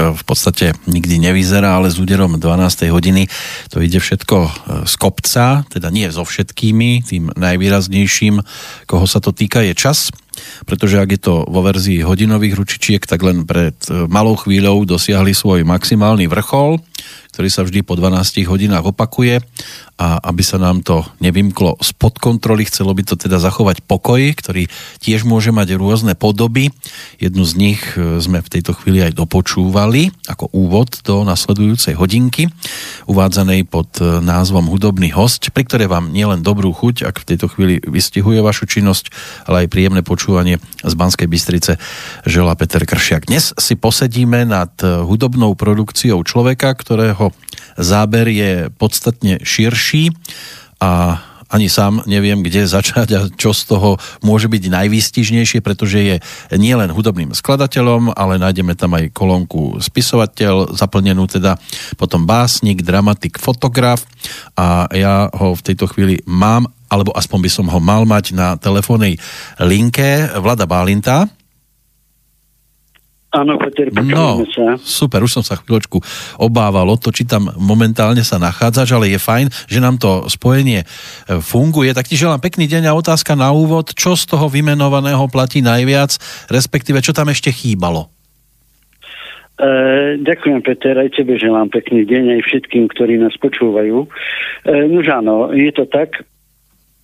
v podstate nikdy nevyzerá, ale s úderom 12. hodiny to ide všetko e, z kopca, teda nie so všetkými, tým najvýraznejším, koho sa to týka, je čas pretože ak je to vo verzii hodinových ručičiek, tak len pred e, malou chvíľou dosiahli svoj maximálny vrchol, ktorý sa vždy po 12 hodinách opakuje a aby sa nám to nevymklo spod kontroly, chcelo by to teda zachovať pokoj, ktorý tiež môže mať rôzne podoby. Jednu z nich e, sme v tejto chvíli aj dopočúvali ako úvod do nasledujúcej hodinky, uvádzanej pod e, názvom Hudobný host, pri ktorej vám nielen dobrú chuť, ak v tejto chvíli vystihuje vašu činnosť, ale aj príjemné počúvanie z Banskej Bystrice žela Peter Kršiak. Dnes si posedíme nad e, hudobnou produkciou človeka, ktorého záber je podstatne širší a ani sám neviem, kde začať a čo z toho môže byť najvýstižnejšie, pretože je nielen hudobným skladateľom, ale nájdeme tam aj kolónku spisovateľ, zaplnenú teda potom básnik, dramatik, fotograf a ja ho v tejto chvíli mám, alebo aspoň by som ho mal mať na telefónnej linke Vlada Bálinta. Áno, Peter, no, sa. super, už som sa chvíľočku obával o to, či tam momentálne sa nachádzaš, ale je fajn, že nám to spojenie e, funguje. Tak ti želám pekný deň a otázka na úvod, čo z toho vymenovaného platí najviac, respektíve čo tam ešte chýbalo? E, ďakujem, Peter, aj tebe želám pekný deň, aj všetkým, ktorí nás počúvajú. E, no áno, je to tak,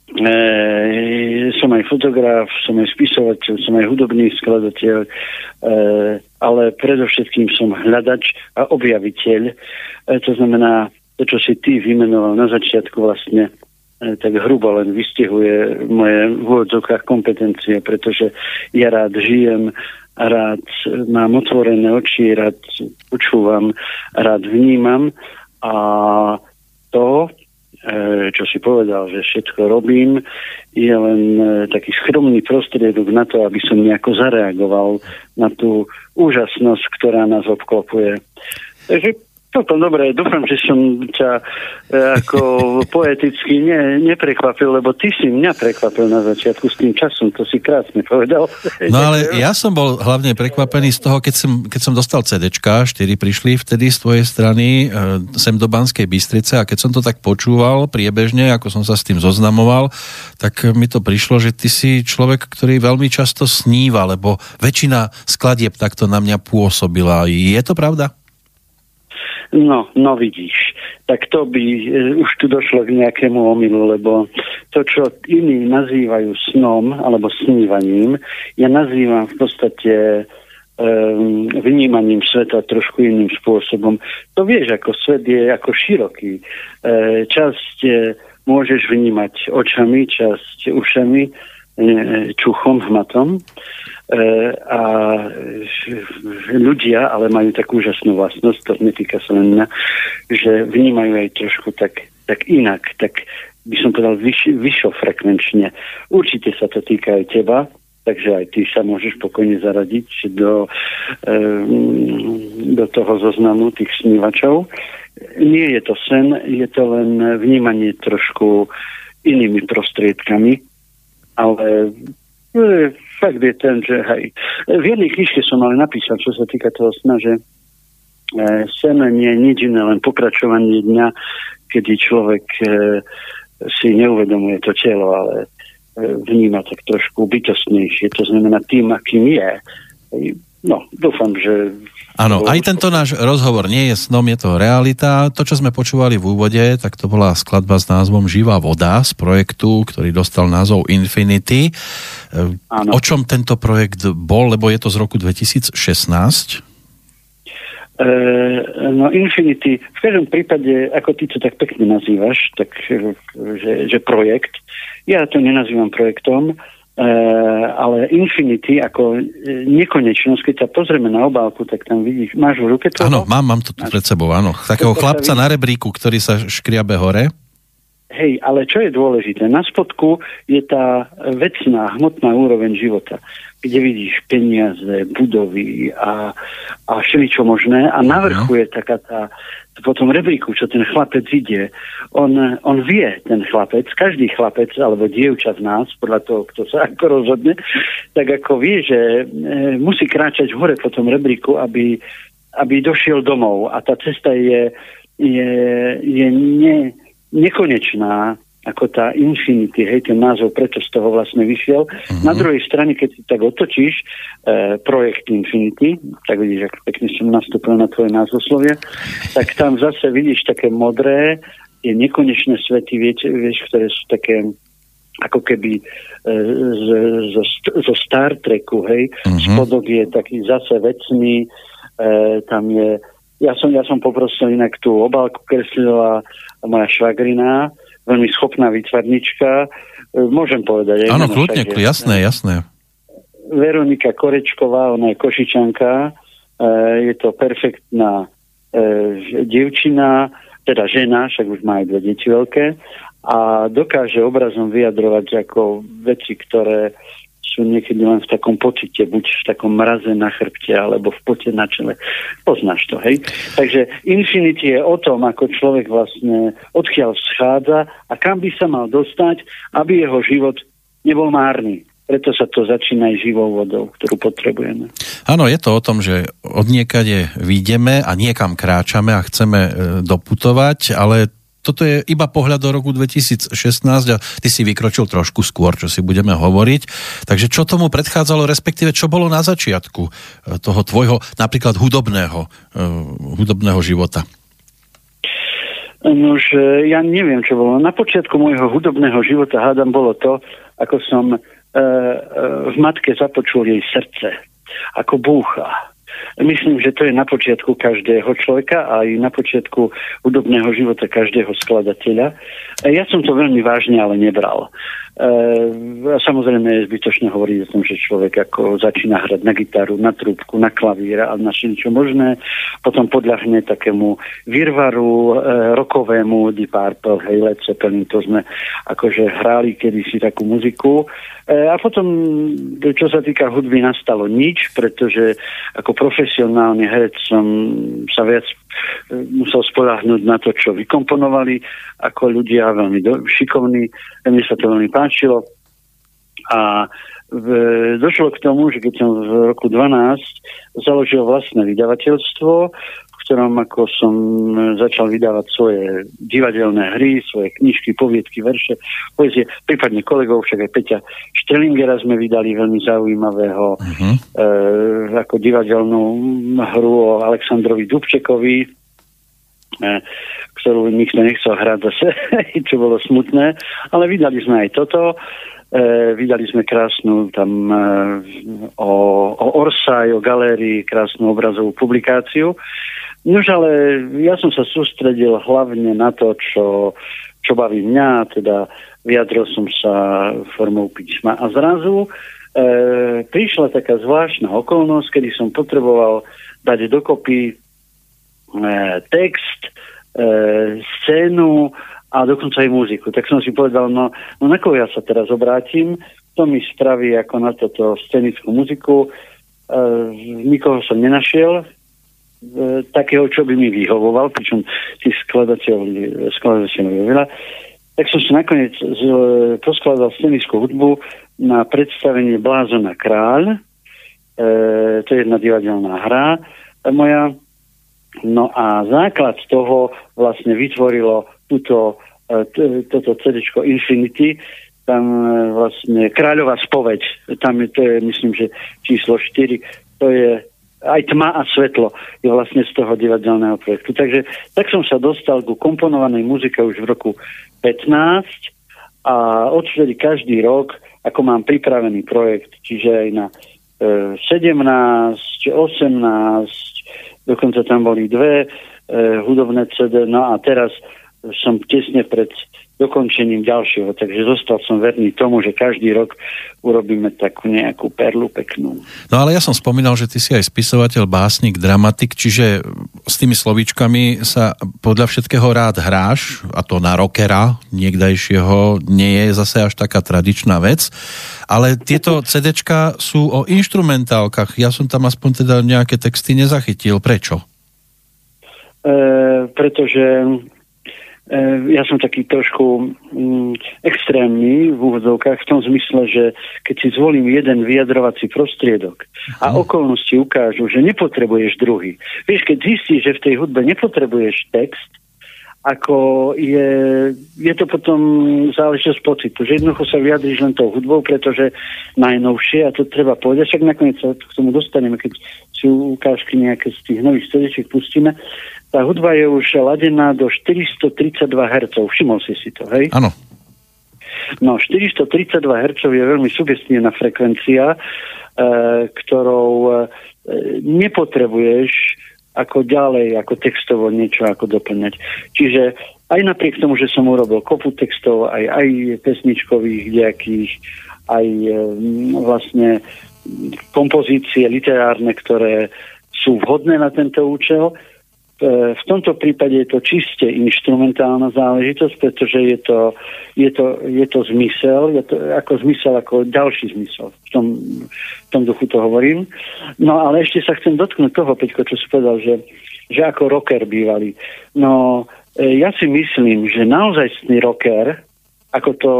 E, som aj fotograf, som aj spisovateľ, som aj hudobný skladateľ, e, ale predovšetkým som hľadač a objaviteľ. E, to znamená, to, čo si ty vymenoval na začiatku vlastne, tak hrubo len vystihuje moje v úvodzovkách kompetencie, pretože ja rád žijem, rád mám otvorené oči, rád počúvam, rád vnímam a to, čo si povedal, že všetko robím, je len e, taký skromný prostriedok na to, aby som nejako zareagoval na tú úžasnosť, ktorá nás obklopuje. Takže celkom dobre. Dúfam, že som ťa e, ako poeticky ne, neprekvapil, lebo ty si mňa prekvapil na začiatku s tým časom, to si krásne povedal. No ale ja som bol hlavne prekvapený z toho, keď som, keď som dostal CDčka, štyri prišli vtedy z tvojej strany e, sem do Banskej Bystrice a keď som to tak počúval priebežne, ako som sa s tým zoznamoval, tak mi to prišlo, že ty si človek, ktorý veľmi často sníva, lebo väčšina skladieb takto na mňa pôsobila. Je to pravda? No, no vidíš, tak to by e, už tu došlo k nejakému omilu, lebo to, čo iní nazývajú snom alebo snívaním, ja nazývam v podstate vnímaním sveta trošku iným spôsobom. To vieš, ako svet je ako široký. E, časť e, môžeš vnímať očami, časť ušami, čuchom, hmatom. E, a ľudia ale majú takú úžasnú vlastnosť, to netýka sa len mňa, že vnímajú aj trošku tak, tak inak, tak by som povedal vyš, vyšofrekvenčne. Určite sa to týka aj teba, takže aj ty sa môžeš pokojne zaradiť do, e, do toho zoznamu tých snívačov. Nie je to sen, je to len vnímanie trošku inými prostriedkami, ale e, fakt je ten, že hej. V jednej knižke som ale napísal, čo sa týka toho sna, že e, sen nie je nič iné, len pokračovanie dňa, kedy človek e, si neuvedomuje to telo, ale vníma tak trošku bytostnejšie. To znamená tým, akým je. No, dúfam, že Áno, aj tento náš rozhovor nie je snom, je to realita. To, čo sme počúvali v úvode, tak to bola skladba s názvom Živá voda z projektu, ktorý dostal názov Infinity. Áno. O čom tento projekt bol, lebo je to z roku 2016? Uh, no Infinity, v každom prípade, ako ty to tak pekne nazývaš, tak, že, že projekt, ja to nenazývam projektom, ale Infinity ako eh, nekonečnosť, keď sa pozrieme na obálku, tak tam vidíš, máš v ruke to? Áno, mám, mám to tu pred sebou, áno. Takého chlapca na rebríku, ktorý sa škriabe hore. Hej, ale čo je dôležité? Na spodku je tá vecná, hmotná úroveň života, kde vidíš peniaze, budovy a, a všeličo možné a na vrchu je taká tá, po tom rebríku, čo ten chlapec ide, on, on vie, ten chlapec, každý chlapec alebo dievča z nás, podľa toho, kto sa ako rozhodne, tak ako vie, že e, musí kráčať hore po tom rebríku, aby aby došiel domov. A tá cesta je, je, je ne, nekonečná ako tá Infinity, hej, ten názov, preto z toho vlastne vyšiel. Mm-hmm. Na druhej strane, keď si tak otočíš e, projekt Infinity, tak vidíš, ako pekne som nastúpil na tvoje názvoslovie, tak tam zase vidíš také modré, je nekonečné svety, vieš, vieš, ktoré sú také ako keby e, zo, zo Star Treku, hej, mm-hmm. spodok je taký zase vecný, e, tam je ja som, ja som poprosil inak tú obálku kreslila moja švagrina, veľmi schopná výtvarnička. E, môžem povedať. Áno, kľudne, však, jasné, jasné. Veronika Korečková, ona je košičanka, e, je to perfektná e, dievčina, teda žena, však už má aj dve deti veľké, a dokáže obrazom vyjadrovať ako veci, ktoré sú niekedy len v takom pocite, buď v takom mraze na chrbte, alebo v pote na čele. Poznáš to, hej? Takže Infinity je o tom, ako človek vlastne odkiaľ schádza a kam by sa mal dostať, aby jeho život nebol márny. Preto sa to začína aj živou vodou, ktorú potrebujeme. Áno, je to o tom, že od niekade výjdeme a niekam kráčame a chceme e, doputovať, ale toto je iba pohľad do roku 2016 a ty si vykročil trošku skôr, čo si budeme hovoriť. Takže čo tomu predchádzalo, respektíve čo bolo na začiatku e, toho tvojho napríklad hudobného, uh, hudobného života? Nož, e, ja neviem, čo bolo. Na počiatku môjho hudobného života, hádam, bolo to, ako som uh, uh, v matke započul jej srdce, ako búcha Myslím, že to je na počiatku každého človeka a aj na počiatku hudobného života každého skladateľa. Ja som to veľmi vážne ale nebral. A samozrejme je zbytočné hovoriť o tom, že človek ako začína hrať na gitaru, na trúbku, na klavír a na všetko možné, potom podľahne takému virvaru uh, rokovému Deep Purple, hej, Led Zeppelin, to sme akože hrali kedysi takú muziku. Uh, a potom, čo sa týka hudby, nastalo nič, pretože ako profesionálny herec som sa viac musel spoláhnuť na to, čo vykomponovali ako ľudia veľmi do, šikovní. Mne sa to veľmi páčilo. A v, došlo k tomu, že keď som v roku 12 založil vlastné vydavateľstvo, ktorom ako som začal vydávať svoje divadelné hry, svoje knižky, poviedky, verše, poezie, prípadne kolegov, však aj Peťa Štelingera sme vydali veľmi zaujímavého uh-huh. e, ako divadelnú hru o Aleksandrovi Dubčekovi, e, ktorú nikto nechcel hrať zase, čo bolo smutné, ale vydali sme aj toto. E, vydali sme krásnu tam e, o, o Orsaj, o galérii, krásnu obrazovú publikáciu. Nož ale ja som sa sústredil hlavne na to, čo, čo baví mňa, teda vyjadril som sa formou písma. A zrazu e, prišla taká zvláštna okolnosť, kedy som potreboval dať dokopy e, text, scénu a dokonca aj muziku. Tak som si povedal, no, no na koho ja sa teraz obrátim, to mi spraví ako na toto scenickú muziku. E, nikoho som nenašiel, e, takého, čo by mi vyhovoval, pričom tých skladateľov, je veľa. Tak som si nakoniec z, poskladal scenickú hudbu na predstavenie Blázona Kráľ. E, to je jedna divadelná hra moja. No a základ toho vlastne vytvorilo túto E, toto CD Infinity, tam e, vlastne Kráľová spoveď, tam je, to je myslím, že číslo 4, to je aj tma a svetlo je vlastne z toho divadelného projektu. Takže tak som sa dostal ku komponovanej muzike už v roku 15 a odvtedy každý rok, ako mám pripravený projekt, čiže aj na e, 17, 18, dokonca tam boli dve e, hudobné CD, no a teraz som tesne pred dokončením ďalšieho, takže zostal som verný tomu, že každý rok urobíme takú nejakú perlu peknú. No ale ja som spomínal, že ty si aj spisovateľ, básnik, dramatik, čiže s tými slovíčkami sa podľa všetkého rád hráš, a to na rockera niekdajšieho nie je zase až taká tradičná vec, ale tieto CDčka sú o instrumentálkach, ja som tam aspoň teda nejaké texty nezachytil. Prečo? E, pretože ja som taký trošku mm, extrémny v úvodzovkách v tom zmysle, že keď si zvolím jeden vyjadrovací prostriedok a mhm. okolnosti ukážu, že nepotrebuješ druhý. Vieš, keď zistíš, že v tej hudbe nepotrebuješ text, ako je, je to potom záležitosť pocitu, že jednoducho sa vyjadríš len tou hudbou, pretože najnovšie, a to treba povedať, však nakoniec sa k tomu dostaneme, keď si ukážky nejaké z tých nových CD pustíme, tá hudba je už ladená do 432 Hz. Všimol si si to, hej? Áno. No, 432 Hz je veľmi sugestívna frekvencia, e, ktorou e, nepotrebuješ ako ďalej, ako textovo niečo ako doplňať. Čiže aj napriek tomu, že som urobil kopu textov, aj, aj pesničkových nejakých, aj e, vlastne kompozície literárne, ktoré sú vhodné na tento účel, v tomto prípade je to čiste instrumentálna záležitosť, pretože je to, je to, je to zmysel, je to ako zmysel, ako ďalší zmysel. V tom, v tom duchu to hovorím. No ale ešte sa chcem dotknúť toho, Peťko, čo si povedal, že, že ako rocker bývali. No e, ja si myslím, že naozajstný rocker, ako to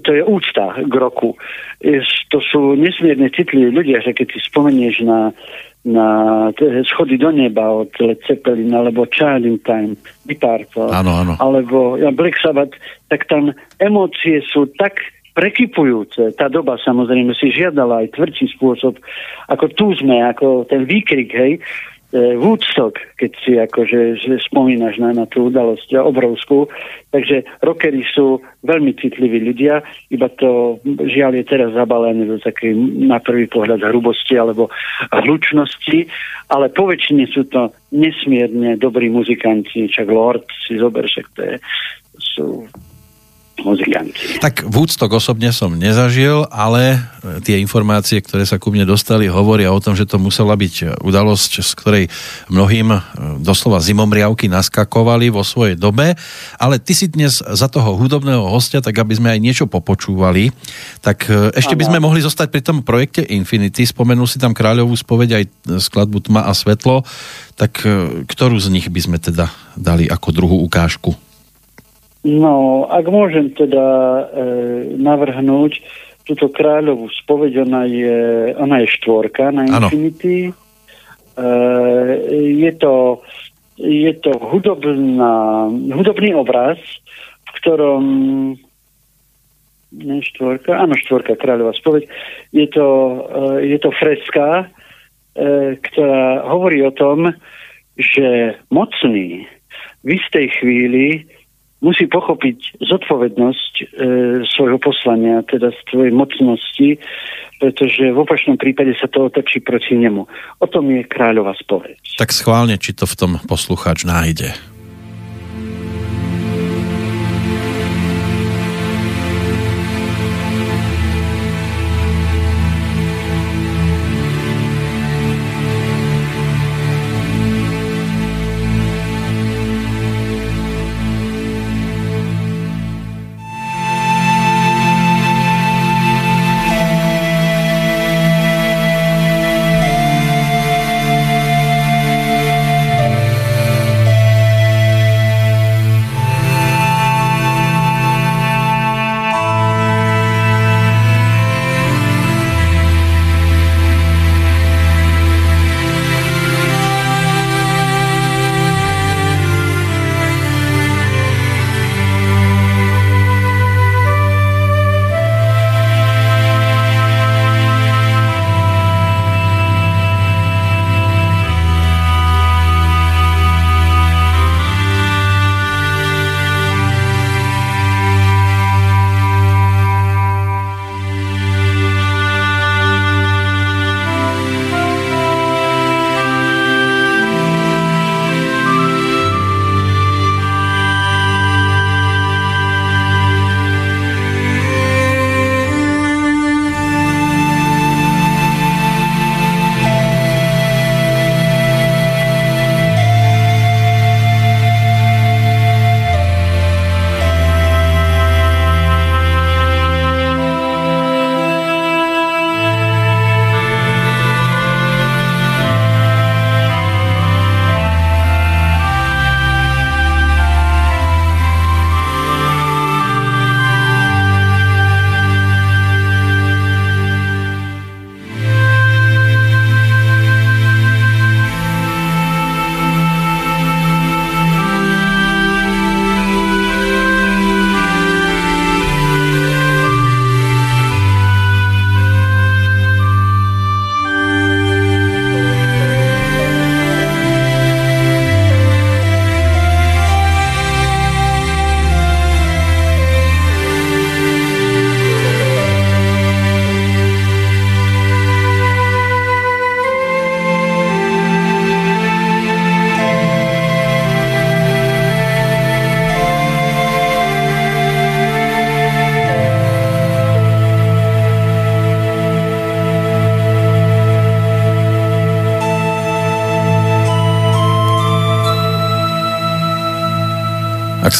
to je úcta k roku. To sú nesmierne citliví ľudia, že keď si spomenieš na na schody do neba od Led Zeppelin alebo Child in Time, áno, áno. alebo ja, Black Sabbath, tak tam emócie sú tak prekypujúce. Tá doba samozrejme si žiadala aj tvrdší spôsob, ako tu sme, ako ten výkrik, hej, Woodstock, keď si akože že spomínaš na, na tú udalosť obrovskú. Takže rockery sú veľmi citliví ľudia, iba to žiaľ je teraz zabalené do takej na prvý pohľad hrubosti alebo hlučnosti, ale po väčšine sú to nesmierne dobrí muzikanti, čak Lord si zober, však to je, sú muzikanti. Tak Woodstock osobne som nezažil, ale e, tie informácie, ktoré sa ku mne dostali, hovoria o tom, že to musela byť udalosť, z ktorej mnohým e, doslova zimomriavky naskakovali vo svojej dobe, ale ty si dnes za toho hudobného hostia, tak aby sme aj niečo popočúvali, tak e, ešte by sme mohli zostať pri tom projekte Infinity, spomenul si tam kráľovú spoveď aj skladbu Tma a svetlo, tak ktorú z nich by sme teda dali ako druhú ukážku? No, ak môžem teda e, navrhnúť túto kráľovú spoveď, ona je, ona je štvorka na Infinity. E, je to, je to hudobná, hudobný obraz, v ktorom nie štvorka, áno štvorka, kráľová spoveď. Je to, e, je to freska, e, ktorá hovorí o tom, že mocný v istej chvíli musí pochopiť zodpovednosť e, svojho poslania, teda svojej mocnosti, pretože v opačnom prípade sa to otočí proti nemu. O tom je kráľová spoveď. Tak schválne, či to v tom poslucháč nájde.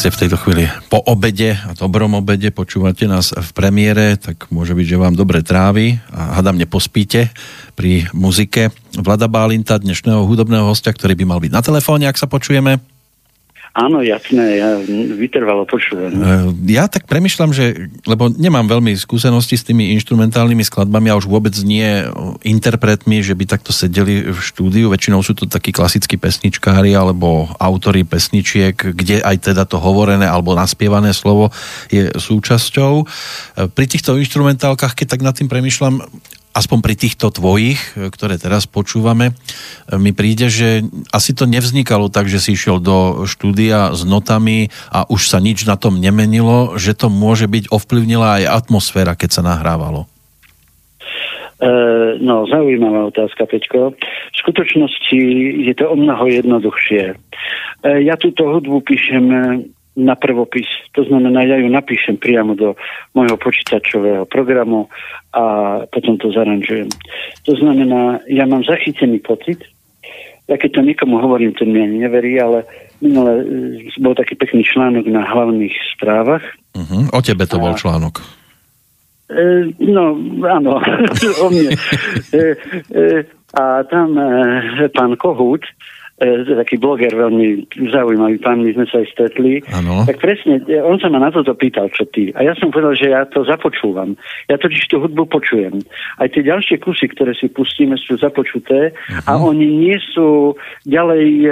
Ste v tejto chvíli po obede a dobrom obede, počúvate nás v premiére, tak môže byť, že vám dobre trávi a hadam nepospíte pri muzike Vlada Bálinta, dnešného hudobného hostia, ktorý by mal byť na telefóne, ak sa počujeme. Áno, jasné, ja vytrvalo počúvam. E, ja tak premyšľam, že, lebo nemám veľmi skúsenosti s tými instrumentálnymi skladbami a už vôbec nie interpretmi, že by takto sedeli v štúdiu. Väčšinou sú to takí klasickí pesničkári alebo autory pesničiek, kde aj teda to hovorené alebo naspievané slovo je súčasťou. E, pri týchto instrumentálkach, keď tak nad tým premyšľam, aspoň pri týchto tvojich, e, ktoré teraz počúvame, e, mi príde, že asi to nevznikalo tak, že si išiel do štúdia s notami a už sa nič na tom nemenilo, že to môže byť ovplyvnila aj atmosféra, keď sa nahrávalo. E, no, zaujímavá otázka, Peťko. V skutočnosti je to o mnoho jednoduchšie. Ja túto hudbu píšem na prvopis. To znamená, ja ju napíšem priamo do môjho počítačového programu a potom to zaranžujem. To znamená, ja mám zachytený pocit, ja keď to niekomu hovorím, ten mi ani neverí, ale minule e, bol taký pekný článok na hlavných správach. Uh-huh. O tebe to a, bol článok. E, no, áno, o mne. E, e, a tam e, pán Kohút E, taký bloger veľmi zaujímavý pán, my sme sa aj stretli. Ano. Tak presne, e, on sa ma na toto pýtal, čo ty. A ja som povedal, že ja to započúvam. Ja totiž tú hudbu počujem. Aj tie ďalšie kusy, ktoré si pustíme, sú započuté uh-huh. a mhm. oni nie sú ďalej e,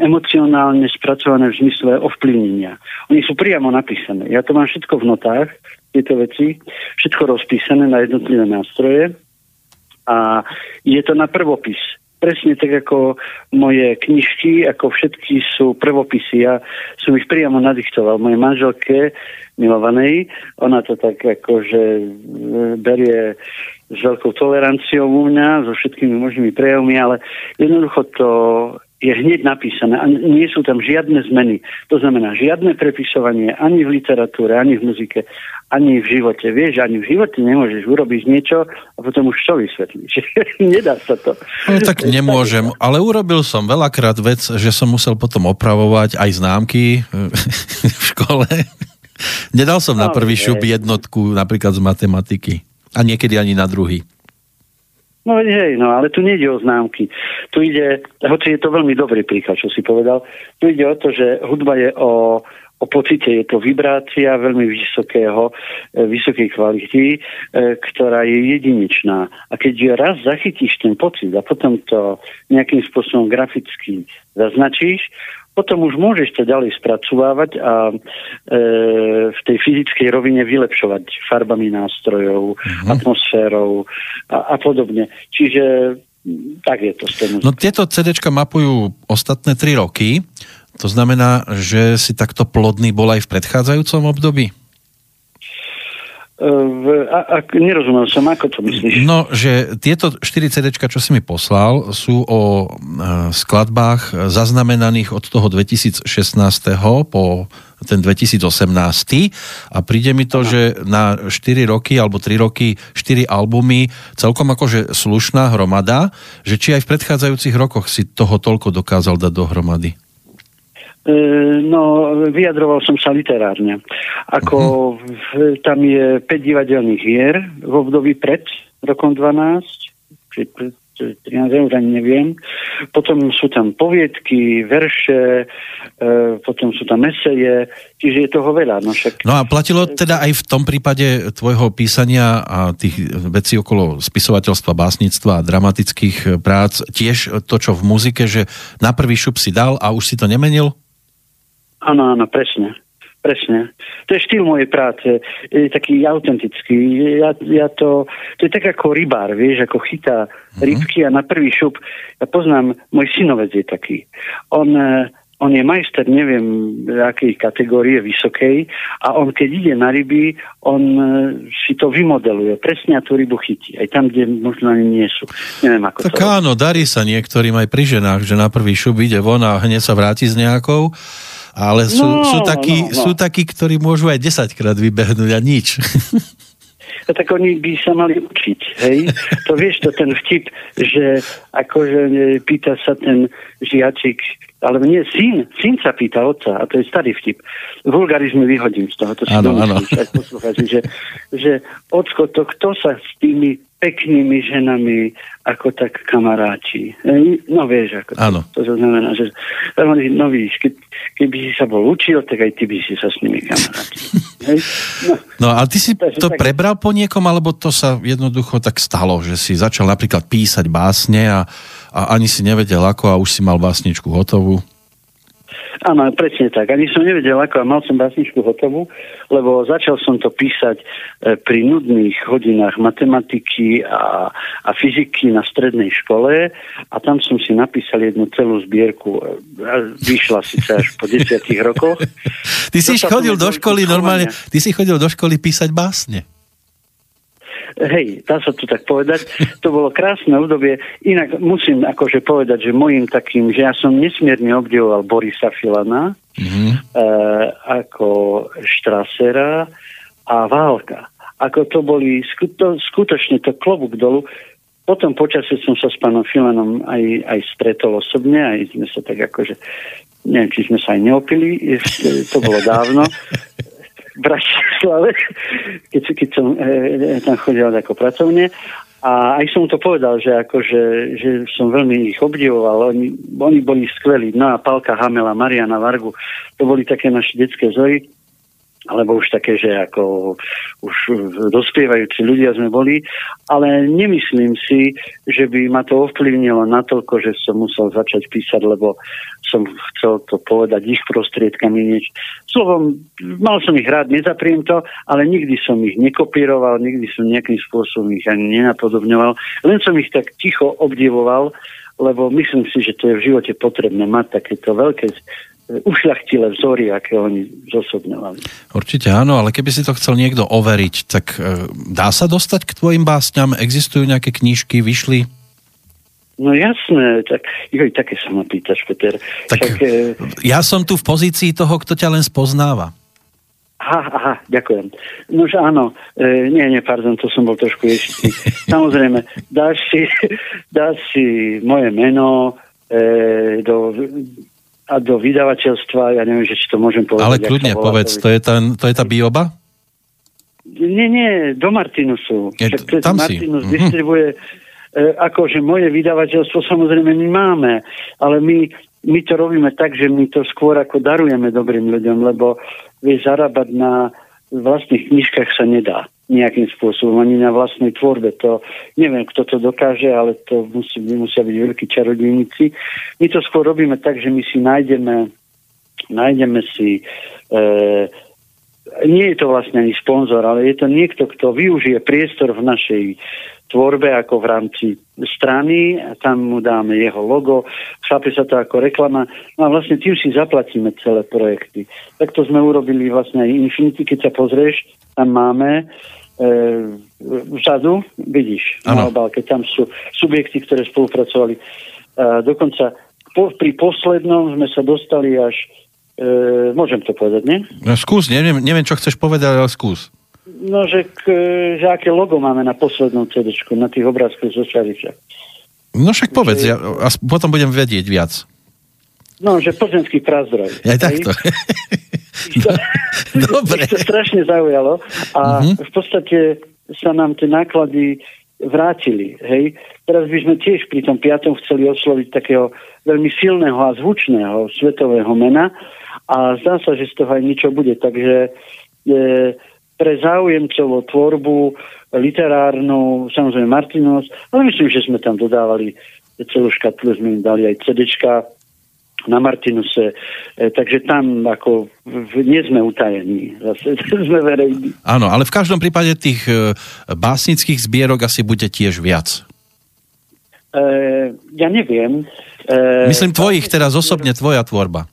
emocionálne spracované v zmysle ovplyvnenia. Oni sú priamo napísané. Ja to mám všetko v notách, tieto veci, všetko rozpísané na jednotlivé nástroje a je to na prvopis presne tak ako moje knižky, ako všetky sú prvopisy. Ja som ich priamo nadiktoval mojej manželke milovanej. Ona to tak akože berie s veľkou toleranciou u mňa, so všetkými možnými prejavmi, ale jednoducho to je hneď napísané a nie sú tam žiadne zmeny. To znamená žiadne prepisovanie ani v literatúre, ani v muzike, ani v živote. Vieš, ani v živote nemôžeš urobiť niečo a potom už čo vysvetlíš. Nedá sa to. No tak nemôžem, ale urobil som veľakrát vec, že som musel potom opravovať aj známky v škole. Nedal som na prvý šup jednotku napríklad z matematiky. A niekedy ani na druhý. No hej, no ale tu nejde o známky. Tu ide, hoci je to veľmi dobrý príklad, čo si povedal, tu ide o to, že hudba je o, o pocite, je to vibrácia veľmi vysokého, e, vysokej kvality, e, ktorá je jedinečná. A keď raz zachytíš ten pocit a potom to nejakým spôsobom graficky zaznačíš, potom už môžeš to ďalej spracovávať a e, v tej fyzickej rovine vylepšovať farbami nástrojov, mm-hmm. atmosférou a, a podobne. Čiže tak je to s No tieto CDčka mapujú ostatné 3 roky. To znamená, že si takto plodný bol aj v predchádzajúcom období? V, a, a, nerozumel som, ako to myslíš? No, že tieto 4 CD, čo si mi poslal, sú o e, skladbách zaznamenaných od toho 2016. po ten 2018. A príde mi to, Aha. že na 4 roky alebo 3 roky 4 albumy celkom akože slušná hromada, že či aj v predchádzajúcich rokoch si toho toľko dokázal dať dohromady. E, no, vyjadroval som sa literárne. Ako uh-huh. tam je 5 divadelných hier v období pred rokom 12, či pred 13 eur, ani neviem. Potom sú tam poviedky, verše, e, potom sú tam eseje, čiže je toho veľa. No, však... no a platilo teda aj v tom prípade tvojho písania a tých vecí okolo spisovateľstva, básnictva a dramatických prác tiež to, čo v muzike, že na prvý šup si dal a už si to nemenil? Áno, áno, presne. Presne. To je štýl mojej práce. Je taký autentický. Ja, ja to, to je tak ako rybár, vieš, ako chytá mm-hmm. rybky a na prvý šup. Ja poznám, môj synovec je taký. On, eh, on je majster, neviem, akej kategórie, vysokej, a on keď ide na ryby, on eh, si to vymodeluje. Presne a tú rybu chytí. Aj tam, kde možno ani nie sú. Neviem, ako tak to áno, darí sa niektorým aj pri ženách, že na prvý šup ide von a hneď sa vráti s nejakou ale sú, no, sú, takí, no, no. sú takí, ktorí môžu aj 10 krát vybehnúť a nič. A tak oni by sa mali učiť, hej. To vieš, to ten vtip, že akože e, pýta sa ten žiačik, ale nie, syn, syn sa pýta otca, a to je starý vtip. Vulgarizmy vyhodím z toho, to si ano, ano. že, že ocko, to kto sa s tými peknými ženami ako tak kamaráti. No vieš, ako to, to, to znamená, že no víš, ke, keby si sa bol učil, tak aj ty by si sa s nimi kamaráti. No. no a ty si to tak... prebral po niekom, alebo to sa jednoducho tak stalo, že si začal napríklad písať básne a, a ani si nevedel ako a už si mal básničku hotovú? Áno, presne tak. Ani som nevedel, ako a mal som básničku hotovú, lebo začal som to písať e, pri nudných hodinách matematiky a, a fyziky na strednej škole a tam som si napísal jednu celú zbierku. E, vyšla síce až po desiatich rokoch. Ty si chodil do školy normálne, ty si chodil do školy písať básne. Hej, dá sa to tak povedať. To bolo krásne obdobie. Inak musím akože povedať, že môjim takým, že ja som nesmierne obdivoval Borisa Filana mm-hmm. e, ako Štrasera a Válka. Ako to boli skuto, skutočne to klobúk dolu. Potom počasie som sa s pánom Filanom aj, aj stretol osobne, aj sme sa tak akože, neviem, či sme sa aj neopili, to bolo dávno. Bratislave, keď, keď som e, tam chodil ako pracovne. A aj som to povedal, že, akože, že som veľmi ich obdivoval. Oni, oni boli skvelí. No a Palka Hamela, Mariana Vargu, to boli také naše detské zory alebo už také, že ako už dospievajúci ľudia sme boli, ale nemyslím si, že by ma to ovplyvnilo natoľko, že som musel začať písať, lebo som chcel to povedať ich prostriedkami nieč. Slovom, mal som ich rád, nezapriem to, ale nikdy som ich nekopíroval, nikdy som nejakým spôsobom ich ani nenapodobňoval, len som ich tak ticho obdivoval, lebo myslím si, že to je v živote potrebné mať takéto veľké ušľachtilé vzory, aké oni zosobňovali. Určite áno, ale keby si to chcel niekto overiť, tak e, dá sa dostať k tvojim básňam? Existujú nejaké knižky, vyšli? No jasné, tak joj, také sa ma pýtaš, Peter. Tak Však, e... ja som tu v pozícii toho, kto ťa len spoznáva. Aha, aha, ďakujem. Nož áno, e, nie, nie, pardon, to som bol trošku ješitý. Samozrejme, dáš si, dáš si moje meno e, do a do vydavateľstva, ja neviem, že či to môžem povedať. Ale kľudne povedz, to je, tá, to je tá bioba? Nie, nie, do Martinusu. Je, Však tam Martinus si. Mhm. distribuje, e, akože moje vydavateľstvo samozrejme my máme, ale my, my to robíme tak, že my to skôr ako darujeme dobrým ľuďom, lebo vieš, zarábať na vlastných knižkách sa nedá nejakým spôsobom, ani na vlastnej tvorbe. To neviem, kto to dokáže, ale to musí, musia byť veľkí čarodejníci. My to skôr robíme tak, že my si nájdeme, nájdeme si e, nie je to vlastne ani sponzor, ale je to niekto, kto využije priestor v našej tvorbe ako v rámci strany, tam mu dáme jeho logo, chápe sa to ako reklama, no a vlastne tým si zaplatíme celé projekty. Takto sme urobili vlastne aj Infinity, keď sa pozrieš, tam máme vzadu, vidíš, ano. na obálke, tam sú subjekty, ktoré spolupracovali. A dokonca po, pri poslednom sme sa dostali až E, môžem to povedať, nie? No, skús, neviem, neviem, čo chceš povedať, ale skús. No, že, k, že aké logo máme na poslednom CD, na tých obrázkoch zo Šariča. No však povedz, že, ja, a potom budem vedieť viac. No, že plzeňský prazdroj. Aj takto. No, dobre. to strašne zaujalo a uh-huh. v podstate sa nám tie náklady vrátili. Hej. Teraz by sme tiež pri tom piatom chceli osloviť takého veľmi silného a zvučného svetového mena a zdá sa, že z toho aj niečo bude. Takže e, pre záujemcov o tvorbu literárnu, samozrejme Martinos, ale myslím, že sme tam dodávali celú škatlu, sme im dali aj CDčka na Martinuse, e, takže tam ako nie sme utajení, zase sme verejní. Áno, ale v každom prípade tých e, básnických zbierok asi bude tiež viac. E, ja neviem. E, Myslím tvojich teraz osobne, tvoja tvorba.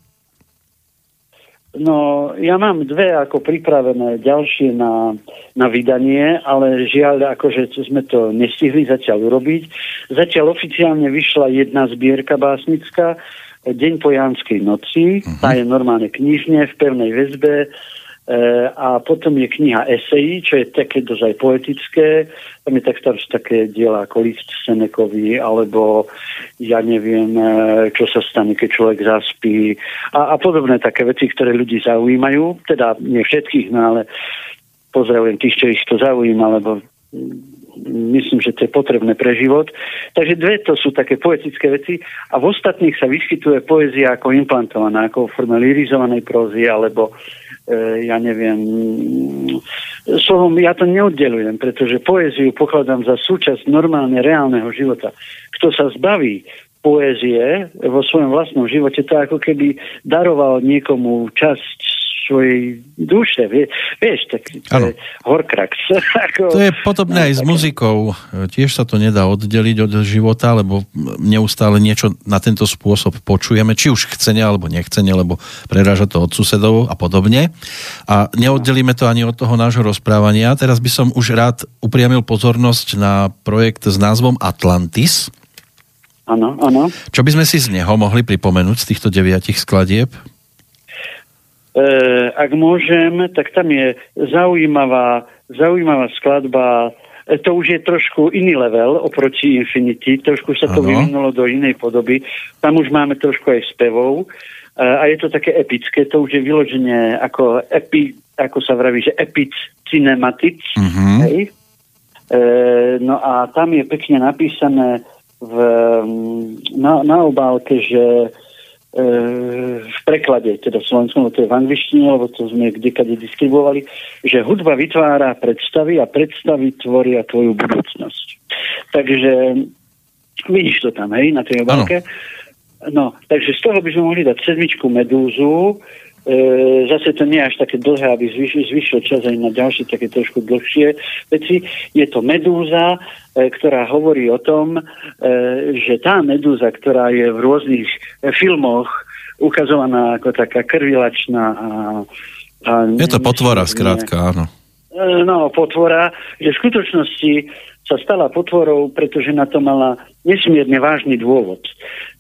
No, ja mám dve ako pripravené ďalšie na, na vydanie, ale žiaľ, akože sme to nestihli zatiaľ urobiť. Zatiaľ oficiálne vyšla jedna zbierka básnická, Deň po Jánskej noci, uh-huh. tá je normálne knižne v pevnej väzbe, a potom je kniha Esejí, čo je také dosť aj poetické. Tam je tak staršie také diela ako List Senekovi, alebo ja neviem, e, čo sa stane, keď človek zaspí a, a podobné také veci, ktoré ľudí zaujímajú. Teda nie všetkých, no ale pozdravujem tých, čo ich to zaujíma, lebo myslím, že to je potrebné pre život. Takže dve to sú také poetické veci a v ostatných sa vyskytuje poézia ako implantovaná, ako v forme lirizovanej prózy alebo e, ja neviem, slovom ja to neoddelujem, pretože poéziu pokladám za súčasť normálne reálneho života. Kto sa zbaví poézie vo svojom vlastnom živote, to ako keby daroval niekomu časť svojej duše, vie, vieš, tak to je horkrax. Ako, to je podobné no, aj s muzikou. Tiež sa to nedá oddeliť od života, lebo neustále niečo na tento spôsob počujeme, či už chcene alebo nechcene, lebo preráža to od susedov a podobne. A neoddelíme to ani od toho nášho rozprávania. Teraz by som už rád upriamil pozornosť na projekt s názvom Atlantis. Áno, áno. Čo by sme si z neho mohli pripomenúť z týchto deviatich skladieb? E, ak môžem, tak tam je zaujímavá, zaujímavá skladba e, to už je trošku iný level oproti Infinity, trošku sa to ano. vyvinulo do inej podoby. Tam už máme trošku aj spevov e, a je to také epické, to už je vyloženie ako epi, ako sa vraví, že epic cinematic. Uh-huh. Hej? E, no a tam je pekne napísané v, na, na obálke, že v preklade, teda v slovenskom, to je v angličtine, lebo to sme kdekade distribuovali, že hudba vytvára predstavy a predstavy tvoria tvoju budúcnosť. Takže vidíš to tam, hej, na tej obálke. No, takže z toho by sme mohli dať sedmičku medúzu, E, zase to nie je až také dlhé, aby zvyšil, čas aj na ďalšie také trošku dlhšie veci. Je to medúza, e, ktorá hovorí o tom, e, že tá medúza, ktorá je v rôznych e, filmoch ukazovaná ako taká krvilačná a, a je to potvora, skrátka, áno. E, no, potvora, že v skutočnosti sa stala potvorou, pretože na to mala nesmierne vážny dôvod.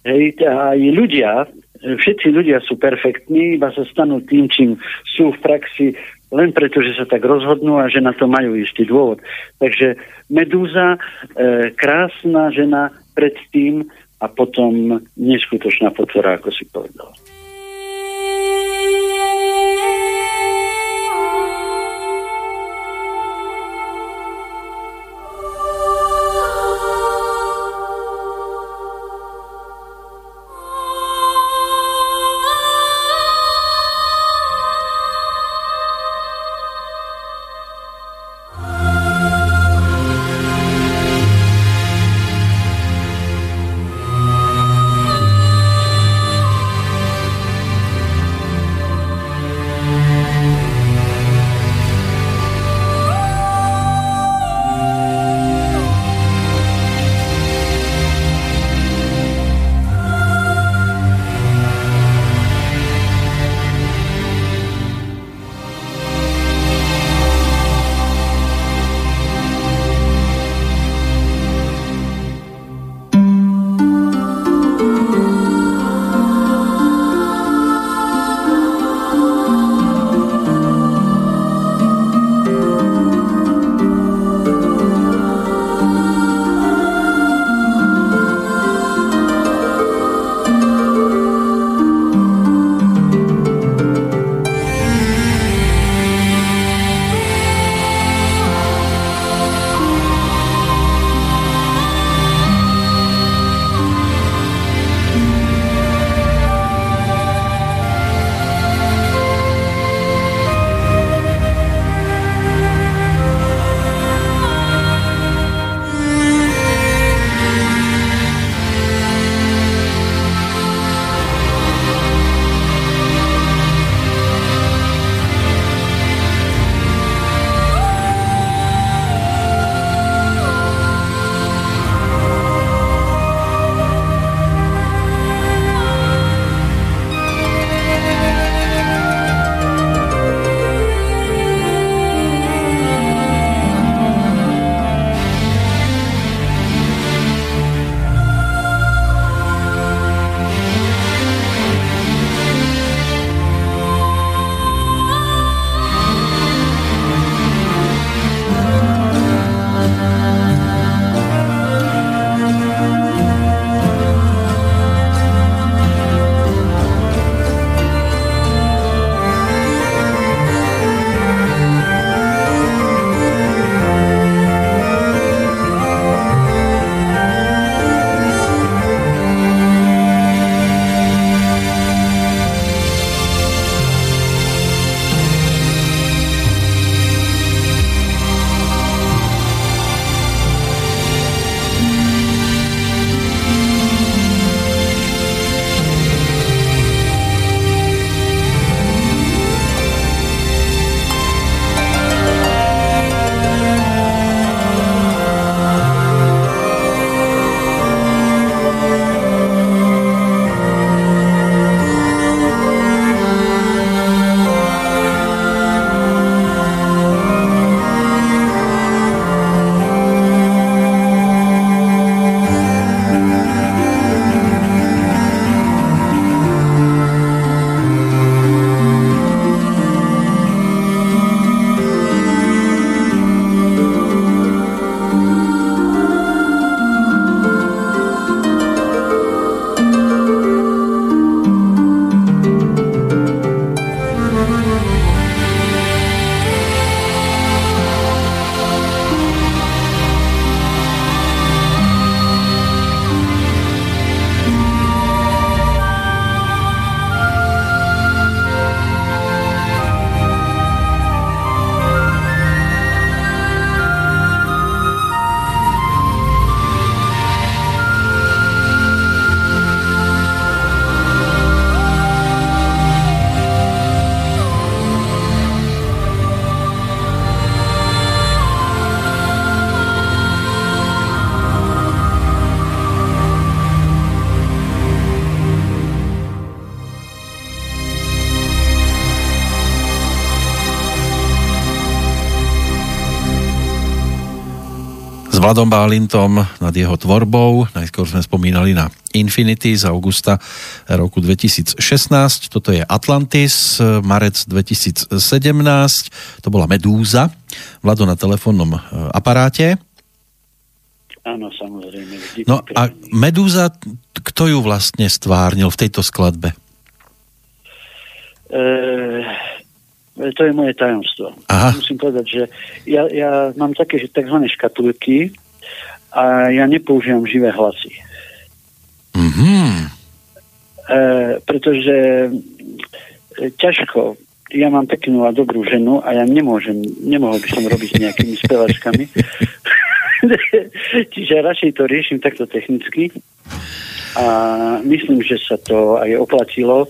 Hej, aj ľudia, všetci ľudia sú perfektní, iba sa stanú tým, čím sú v praxi, len preto, že sa tak rozhodnú a že na to majú istý dôvod. Takže Medúza, e, krásna žena predtým a potom neskutočná potvora, ako si povedal. Vladom Bálintom nad jeho tvorbou. Najskôr sme spomínali na Infinity z augusta roku 2016. Toto je Atlantis, marec 2017. To bola Medúza. Vlado na telefónnom e, aparáte. Áno, samozrejme. No a Medúza, kto ju vlastne stvárnil v tejto skladbe? E, to je moje tajomstvo. Aha. Musím povedať, že ja, ja mám také že tzv. škatulky a ja nepoužívam živé hlasy. Mm-hmm. E, pretože e, ťažko, ja mám peknú a dobrú ženu a ja nemôžem, nemohol by som robiť s nejakými spevačkami. Čiže radšej to riešim takto technicky a myslím, že sa to aj oplatilo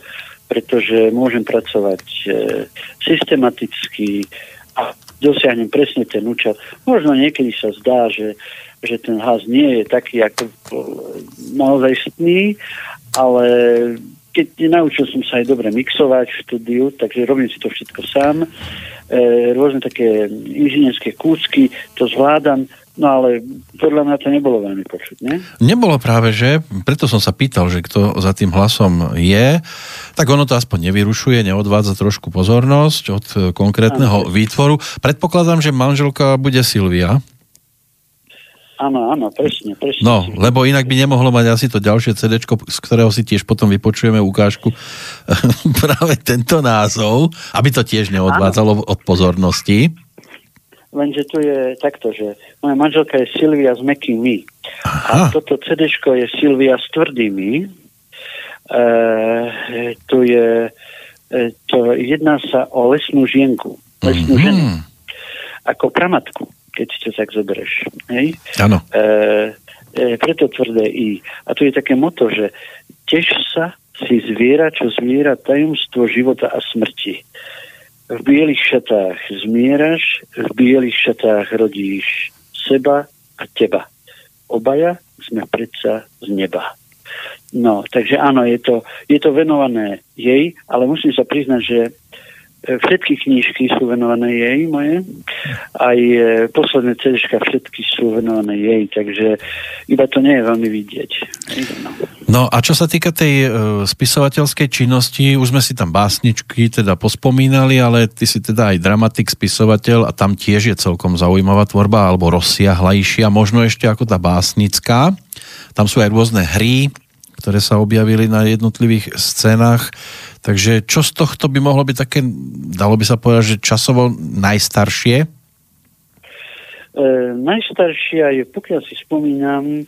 pretože môžem pracovať e, systematicky a dosiahnem presne ten účel. Možno niekedy sa zdá, že, že ten hlas nie je taký ako naozajstný, ale keď naučil som sa aj dobre mixovať v štúdiu, takže robím si to všetko sám. E, rôzne také inžinierské kúsky, to zvládam. No ale podľa mňa to nebolo veľmi počuť, ne? Nebolo práve, že? Preto som sa pýtal, že kto za tým hlasom je. Tak ono to aspoň nevyrušuje, neodvádza trošku pozornosť od e, konkrétneho ano. výtvoru. Predpokladám, že manželka bude Silvia. Áno, áno, presne, presne. No, lebo inak by nemohlo mať asi to ďalšie CD, z ktorého si tiež potom vypočujeme ukážku práve tento názov, aby to tiež neodvádzalo ano. od pozornosti. Lenže tu je takto, že moja manželka je Silvia s mekými. A toto CD je Silvia s tvrdými. E, tu je, e, to jedná sa o lesnú žienku. Lesnú mm-hmm. ženu. Ako pramatku, keď si to tak zoberieš. Hej? Áno. E, e, preto tvrdé I. A tu je také moto, že teš sa si zviera, čo zviera tajomstvo života a smrti. V bielých šatách zmieraš, v bielých šatách rodíš seba a teba. Obaja sme predsa z neba. No, takže áno, je to, je to venované jej, ale musím sa priznať, že všetky knížky sú venované jej moje. Aj e, posledné CD všetky sú venované jej, takže iba to nie je veľmi vidieť. No, no a čo sa týka tej e, spisovateľskej činnosti, už sme si tam básničky teda pospomínali, ale ty si teda aj dramatik, spisovateľ a tam tiež je celkom zaujímavá tvorba, alebo rozsiahlejšia, možno ešte ako tá básnická. Tam sú aj rôzne hry, ktoré sa objavili na jednotlivých scénach. Takže čo z tohto by mohlo byť také, dalo by sa povedať, že časovo najstaršie? E, najstaršia je, pokiaľ si spomínam, e,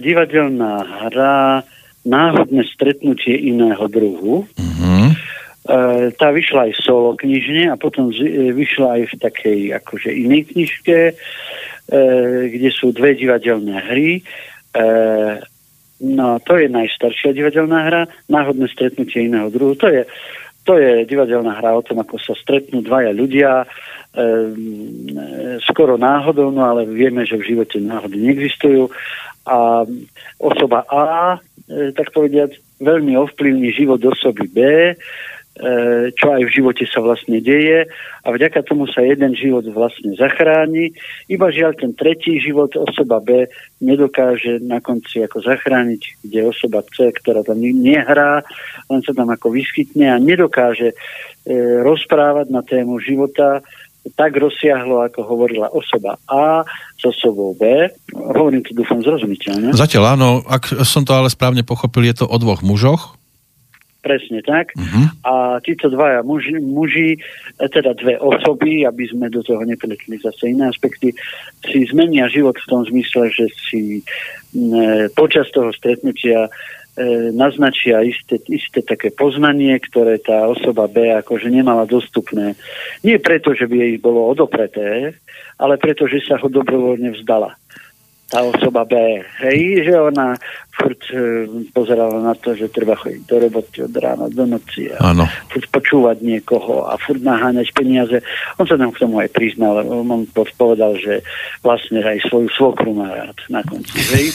divadelná hra Náhodné stretnutie iného druhu. Uh-huh. E, tá vyšla aj solo knižne a potom z, e, vyšla aj v takej akože inej knižke, e, kde sú dve divadelné hry. E, No, to je najstaršia divadelná hra, náhodné stretnutie iného druhu. To je, to je divadelná hra o tom, ako sa stretnú dvaja ľudia, e, skoro náhodou, no ale vieme, že v živote náhody neexistujú. A osoba A, e, tak povediať, veľmi ovplyvní život osoby B, čo aj v živote sa vlastne deje a vďaka tomu sa jeden život vlastne zachráni. Iba žiaľ ten tretí život osoba B nedokáže na konci ako zachrániť, kde osoba C, ktorá tam nehrá, len sa tam ako vyskytne a nedokáže e, rozprávať na tému života tak rozsiahlo, ako hovorila osoba A s osobou B. Hovorím to dúfam zrozumiteľne. Zatiaľ áno, ak som to ale správne pochopil, je to o dvoch mužoch, Presne tak. Uh-huh. A títo dvaja muži, muži, e, teda dve osoby, aby sme do toho nepletli zase iné aspekty, si zmenia život v tom zmysle, že si e, počas toho stretnutia e, naznačia isté, isté také poznanie, ktoré tá osoba B akože nemala dostupné. Nie preto, že by jej bolo odopreté, ale preto, že sa ho dobrovoľne vzdala tá osoba B. Hej, že ona furt e, pozerala na to, že treba chodiť do roboty od rána do noci a ano. furt počúvať niekoho a furt naháňať peniaze. On sa tam k tomu aj priznal, on povedal, že vlastne aj svoju svokru má rád na konci. Hej?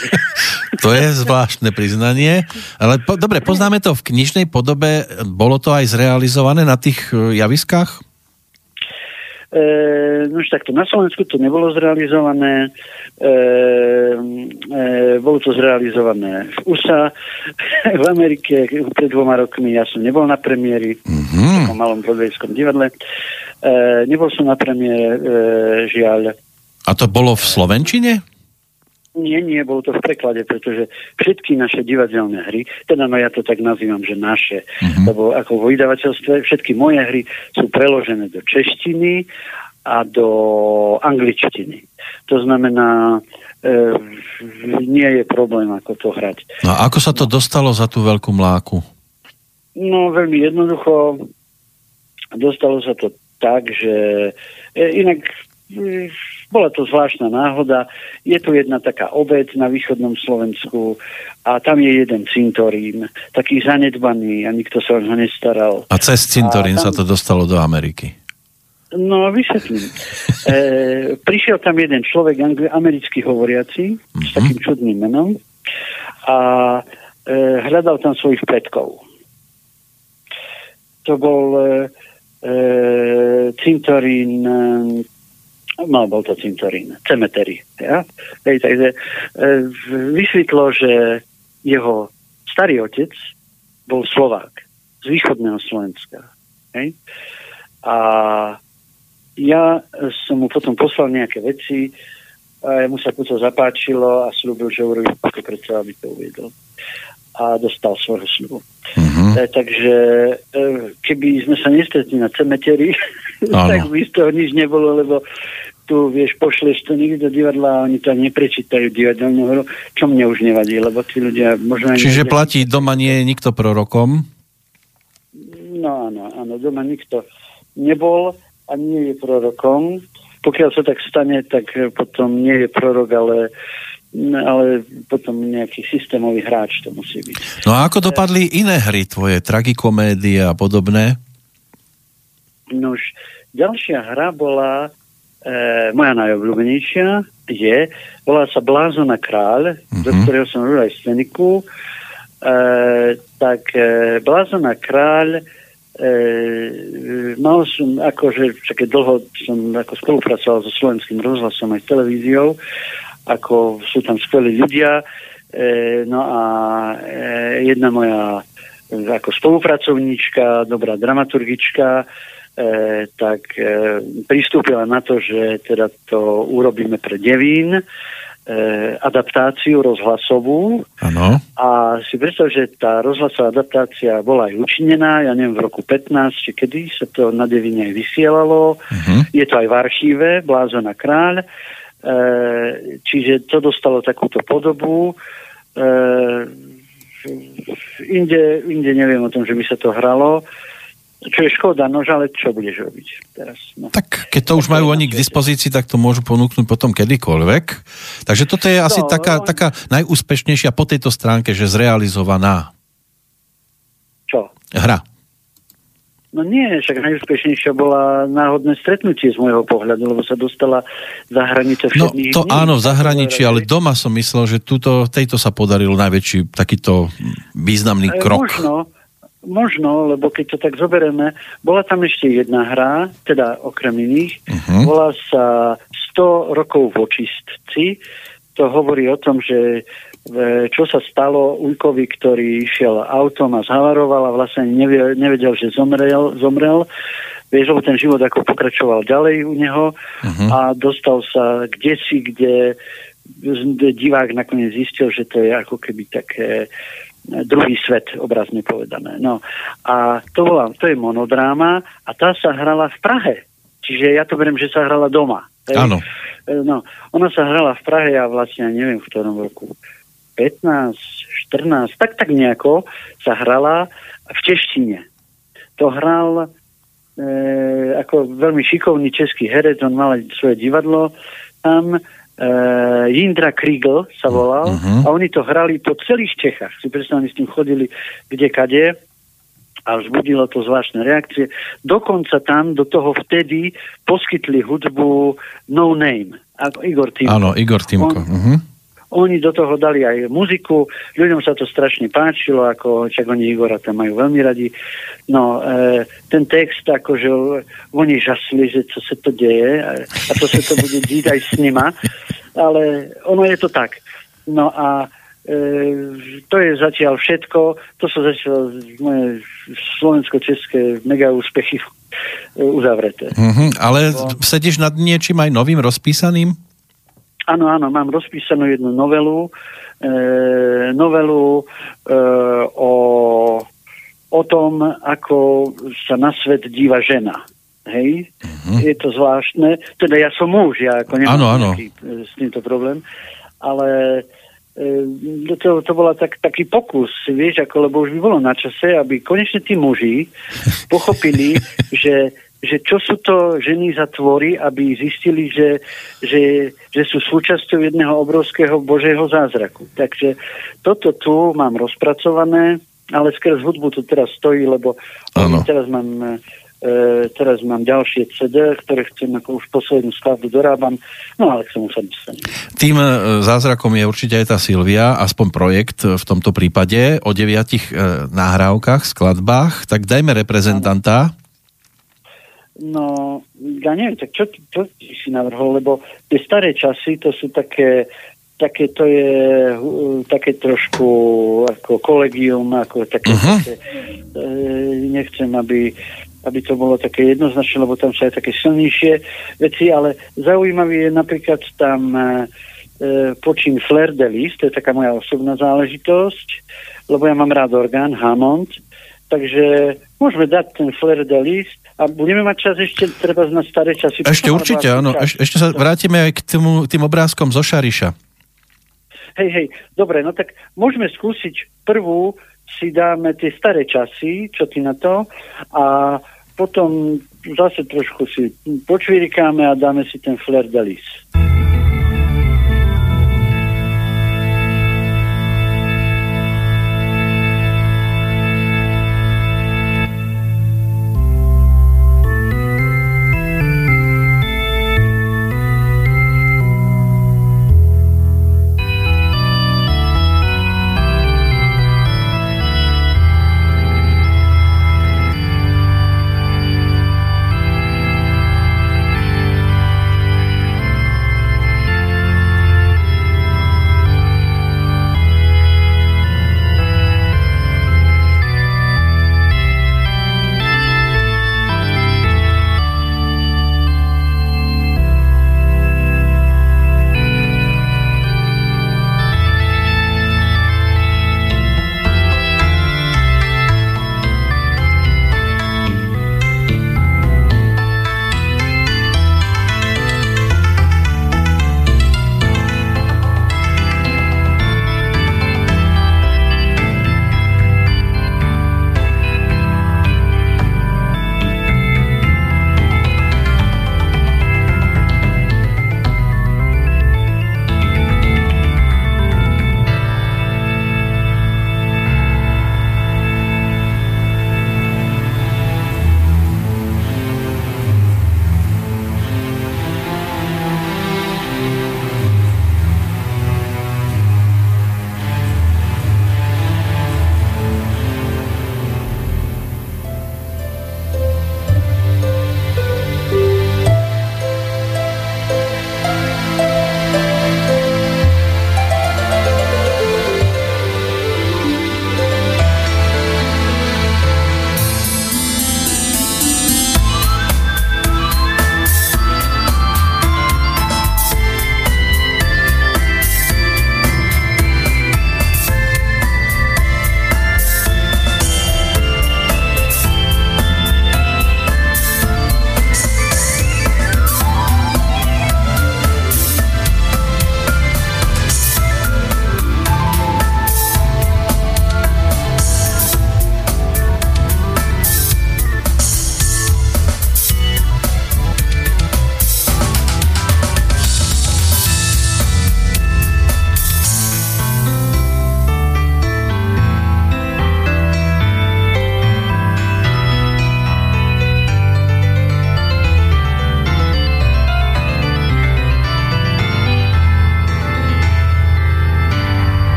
to je zvláštne priznanie, ale po, dobre, poznáme to v knižnej podobe, bolo to aj zrealizované na tých e, javiskách? E, no už takto, na Slovensku to nebolo zrealizované, e, e, bolo to zrealizované v USA, v Amerike pred dvoma rokmi, ja som nebol na premiéri, mm-hmm. v takom malom podvejskom divadle, e, nebol som na premiére, e, žiaľ. A to bolo v Slovenčine? Nie, nie, bolo to v preklade, pretože všetky naše divadelné hry, teda no ja to tak nazývam, že naše, mm-hmm. lebo ako vo vydavateľstve všetky moje hry sú preložené do češtiny a do angličtiny. To znamená, e, nie je problém, ako to hrať. No a ako sa to dostalo za tú veľkú mláku? No veľmi jednoducho. Dostalo sa to tak, že e, inak bola to zvláštna náhoda. Je tu jedna taká obec na východnom Slovensku a tam je jeden cintorín, taký zanedbaný a nikto sa o ho nestaral. A cez cintorín tam... sa to dostalo do Ameriky? No, vysvetlím. e, prišiel tam jeden človek, americký hovoriaci, mm-hmm. s mhm. takým čudným menom a e, hľadal tam svojich predkov. To bol e, cintorín e, no bol to cintorín, cemetery. Ja? Hej, takže e, vysvetlo, že jeho starý otec bol Slovák z východného Slovenska. Hej? A ja som mu potom poslal nejaké veci a mu sa to zapáčilo a slúbil, že urobí všetko preto, aby to uviedol. A dostal svojho slubu. Mm-hmm. E, takže e, keby sme sa nestretli na cemeteri, tak by z toho nič nebolo, lebo tu, vieš, pošleš to niekde do divadla a oni to neprečítajú divadelnú hru, čo mne už nevadí, lebo tí ľudia možno... Čiže nevedia. platí, doma nie je nikto prorokom? No áno, áno, doma nikto nebol a nie je prorokom. Pokiaľ sa tak stane, tak potom nie je prorok, ale ale potom nejaký systémový hráč to musí byť. No a ako dopadli iné hry tvoje, tragikomédie a podobné? No už ďalšia hra bola e, moja najobľúbenejšia je, volá sa Blázona kráľ, mm-hmm. do ktorého som robil aj sceniku. E, tak e, Blázona kráľ e, mal som, akože také dlho som ako spolupracoval so slovenským rozhlasom aj televíziou, ako sú tam skvelí ľudia, e, no a e, jedna moja ako spolupracovníčka, dobrá dramaturgička, e, tak e, pristúpila na to, že teda to urobíme pre Devín, e, adaptáciu rozhlasovú. Ano. A si predstav, že tá rozhlasová adaptácia bola aj učinená, ja neviem, v roku 15, či kedy sa to na Devine aj vysielalo. Uh-huh. Je to aj v archíve, Blázona kráľ. E, čiže to dostalo takúto podobu. E, inde, inde neviem o tom, že by sa to hralo. Čo je škoda, no ale čo budeš robiť teraz? No. Tak keď to už majú oni k dispozícii, tak to môžu ponúknuť potom kedykoľvek. Takže toto je asi no, taká, no, taká najúspešnejšia po tejto stránke, že zrealizovaná. Čo? Hra. No nie, však najúspešnejšia bola náhodné stretnutie z môjho pohľadu, lebo sa dostala za hranice No to dní, áno, v zahraničí, ale doma som myslel, že túto, tejto sa podaril najväčší takýto významný e, krok. Možno, Možno, lebo keď to tak zoberieme, bola tam ešte jedna hra, teda okrem iných, uh-huh. volá sa 100 rokov v očistci. To hovorí o tom, že e, čo sa stalo Ujkovi, ktorý šiel autom a zhavaroval a vlastne nevedel, nevedel že zomrel, zomrel. Vieš, lebo ten život ako pokračoval ďalej u neho uh-huh. a dostal sa kde si, kde divák nakoniec zistil, že to je ako keby také druhý svet, obrazne povedané. No a to, bola, to je monodráma a tá sa hrala v Prahe. Čiže ja to beriem, že sa hrala doma. Áno. E, no, ona sa hrala v Prahe a vlastne neviem v ktorom roku 15, 14, tak tak nejako sa hrala v češtine. To hral e, ako veľmi šikovný český herec, on mal svoje divadlo tam uh, Jindra Kriegel sa volal uh-huh. a oni to hrali po celých Čechách. Si predstavili, s tým chodili kde kade a vzbudilo to zvláštne reakcie. Dokonca tam do toho vtedy poskytli hudbu No Name. Igor Timko. Áno, Igor Timko. On, uh-huh. Oni do toho dali aj muziku, ľuďom sa to strašne páčilo, ako čak oni Igora tam majú veľmi radi. No, e, ten text, akože oni žasli, že čo sa to deje a, a to sa to bude dít aj s nima, ale ono je to tak. No a e, to je zatiaľ všetko. To sú zatiaľ moje slovensko-české mega úspechy uzavreté. Mm-hmm, ale no. sedíš nad niečím aj novým rozpísaným? Áno, áno, mám rozpísanú jednu novelu, e, novelu e, o, o tom, ako sa na svet díva žena. Hej? Uh-huh. Je to zvláštne. Teda ja som muž, ja ako nemám ano, ano. Nejaký, e, s týmto problém. Ale e, to, to bola tak, taký pokus, vieš, ako, lebo už by bolo na čase, aby konečne tí muži pochopili, že že čo sú to ženy za tvory, aby zistili, že, že, že sú súčasťou jedného obrovského božieho zázraku. Takže toto tu mám rozpracované, ale skrz hudbu to teraz stojí, lebo teraz mám E, teraz mám ďalšie CD, ktoré chcem ako už poslednú skladbu dorábam, no ale k tomu sa dostanem. Tým e, zázrakom je určite aj tá Silvia, aspoň projekt v tomto prípade o deviatich e, nahrávkach, skladbách, tak dajme reprezentanta. No, ja neviem, tak čo, čo si navrhol, lebo tie staré časy, to sú také také to je také trošku ako kolegium, ako také, uh-huh. také e, nechcem, aby, aby to bolo také jednoznačné, lebo tam sú aj také silnejšie veci, ale zaujímavý je napríklad tam e, počín Flair de Lis, to je taká moja osobná záležitosť, lebo ja mám rád orgán, Hammond, takže môžeme dať ten Flair de Lis a budeme mať čas ešte treba na staré časy. Ešte určite, áno. Eš, ešte sa vrátime aj k tým, tým obrázkom zo Šariša. Hej, hej, dobre, no tak môžeme skúsiť prvú, si dáme tie staré časy, čo ty na to, a potom zase trošku si počvirikáme a dáme si ten flair de lis.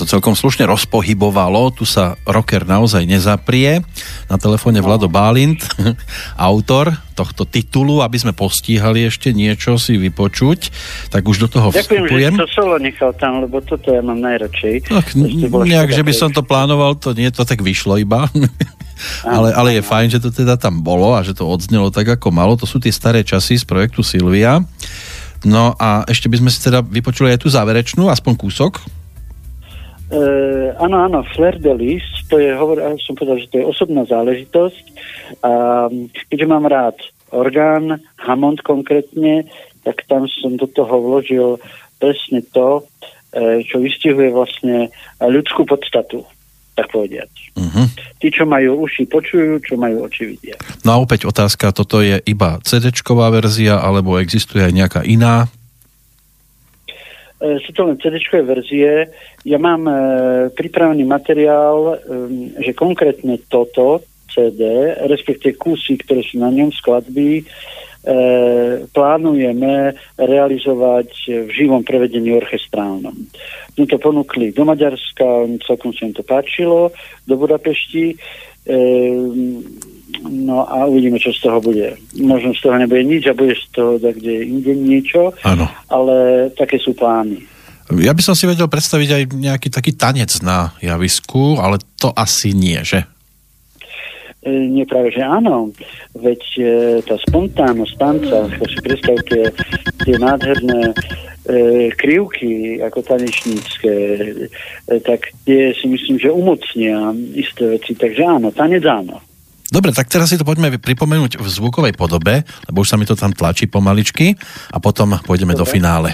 To celkom slušne rozpohybovalo. Tu sa rocker naozaj nezaprie. Na telefóne Vlado Bálint, autor tohto titulu, aby sme postíhali ešte niečo si vypočuť, tak už do toho Ďakujem, vstupujem. že to solo nechal tam, lebo toto ja mám najradšej. Tak, nejak, že by som to plánoval, to nie, to tak vyšlo iba. ale, ale je fajn, že to teda tam bolo a že to odznelo tak, ako malo. To sú tie staré časy z projektu Silvia. No a ešte by sme si teda vypočuli aj tú záverečnú, aspoň kúsok. Uh, áno, áno, Flair de Lis, to je, hovor, som povedal, že to je osobná záležitosť. A keďže mám rád orgán, Hammond konkrétne, tak tam som do toho vložil presne to, uh, čo vystihuje vlastne ľudskú podstatu, tak povediať. Uh-huh. Tí, čo majú uši, počujú, čo majú oči, vidia. No a opäť otázka, toto je iba CD-čková verzia, alebo existuje aj nejaká iná E, sú to len cd verzie. Ja mám e, pripravený materiál, e, že konkrétne toto CD, respektive kusy, ktoré sú na ňom skladby, e, plánujeme realizovať v živom prevedení orchestrálnom. My to ponúkli do Maďarska, celkom sa im to páčilo, do Budapešti. E, No a uvidíme, čo z toho bude. Možno z toho nebude nič a bude z toho kde inde niečo, ano. ale také sú plány. Ja by som si vedel predstaviť aj nejaký taký tanec na javisku, ale to asi nie, že? E, nie práve, že áno. Veď e, tá spontánnosť tanca, ako si predstavte tie nádherné e, krivky ako tanečnícke, e, tak tie si myslím, že umocnia isté veci. Takže áno, tanec áno. Dobre, tak teraz si to poďme pripomenúť v zvukovej podobe, lebo už sa mi to tam tlačí pomaličky a potom pôjdeme Dobre. do finále.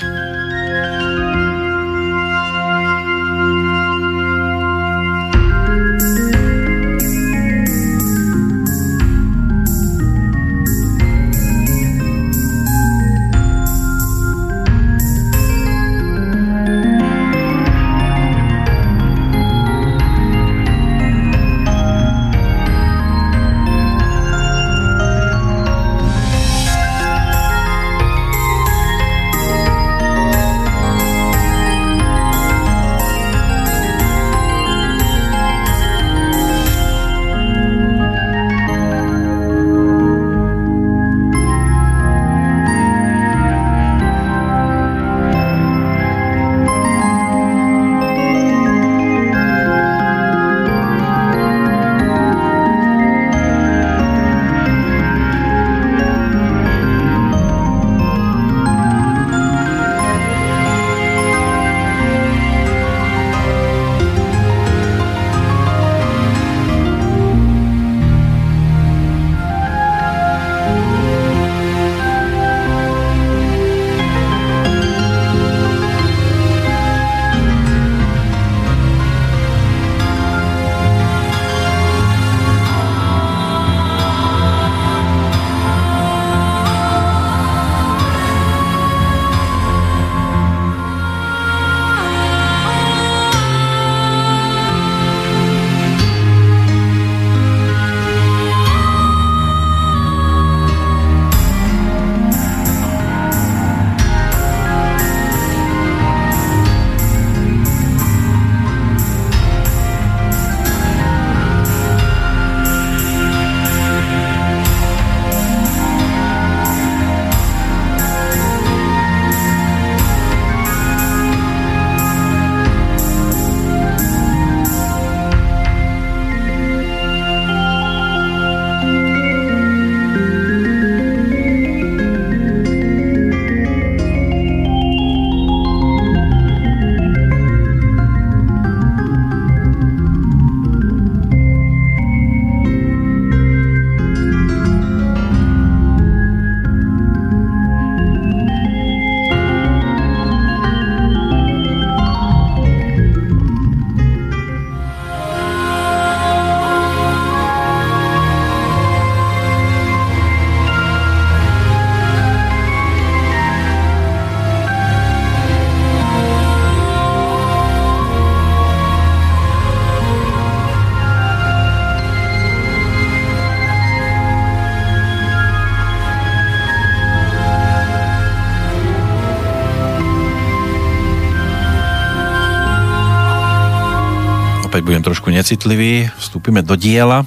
Budem trošku necitlivý. Vstúpime do diela.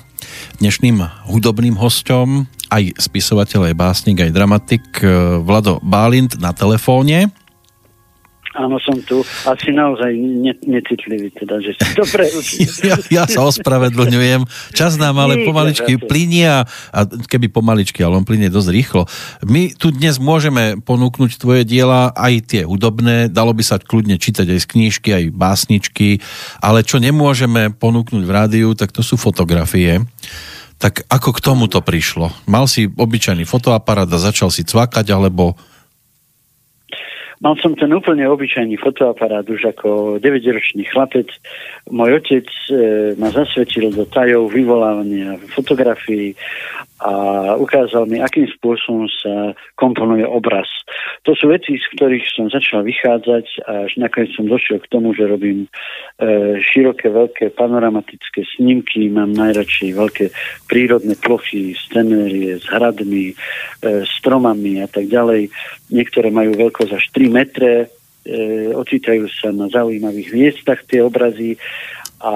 Dnešným hudobným hostom aj spisovateľ, aj básnik, aj dramatik eh, Vlado Bálint na telefóne. Áno, som tu. Asi naozaj ne, necitlivý, teda, že si dobre ja, ja sa ospravedlňujem. Čas nám ale pomaličky plinie a, a keby pomaličky, ale on plinie dosť rýchlo. My tu dnes môžeme ponúknuť tvoje diela, aj tie hudobné, dalo by sa kľudne čítať aj z knížky, aj básničky, ale čo nemôžeme ponúknuť v rádiu, tak to sú fotografie. Tak ako k tomu to prišlo? Mal si obyčajný fotoaparát a začal si cvakať, alebo Mal som ten úplne obyčajný fotoaparát už ako 9-ročný chlapec. Môj otec e, ma zasvetil do tajov vyvolávania fotografií a ukázal mi, akým spôsobom sa komponuje obraz. To sú veci, z ktorých som začal vychádzať a až nakoniec som došiel k tomu, že robím e, široké, veľké panoramatické snímky, mám najradšej veľké prírodné plochy, scenérie s hradmi, e, stromami a tak ďalej. Niektoré majú veľkosť až 3 metre, e, ocitajú sa na zaujímavých miestach tie obrazy a,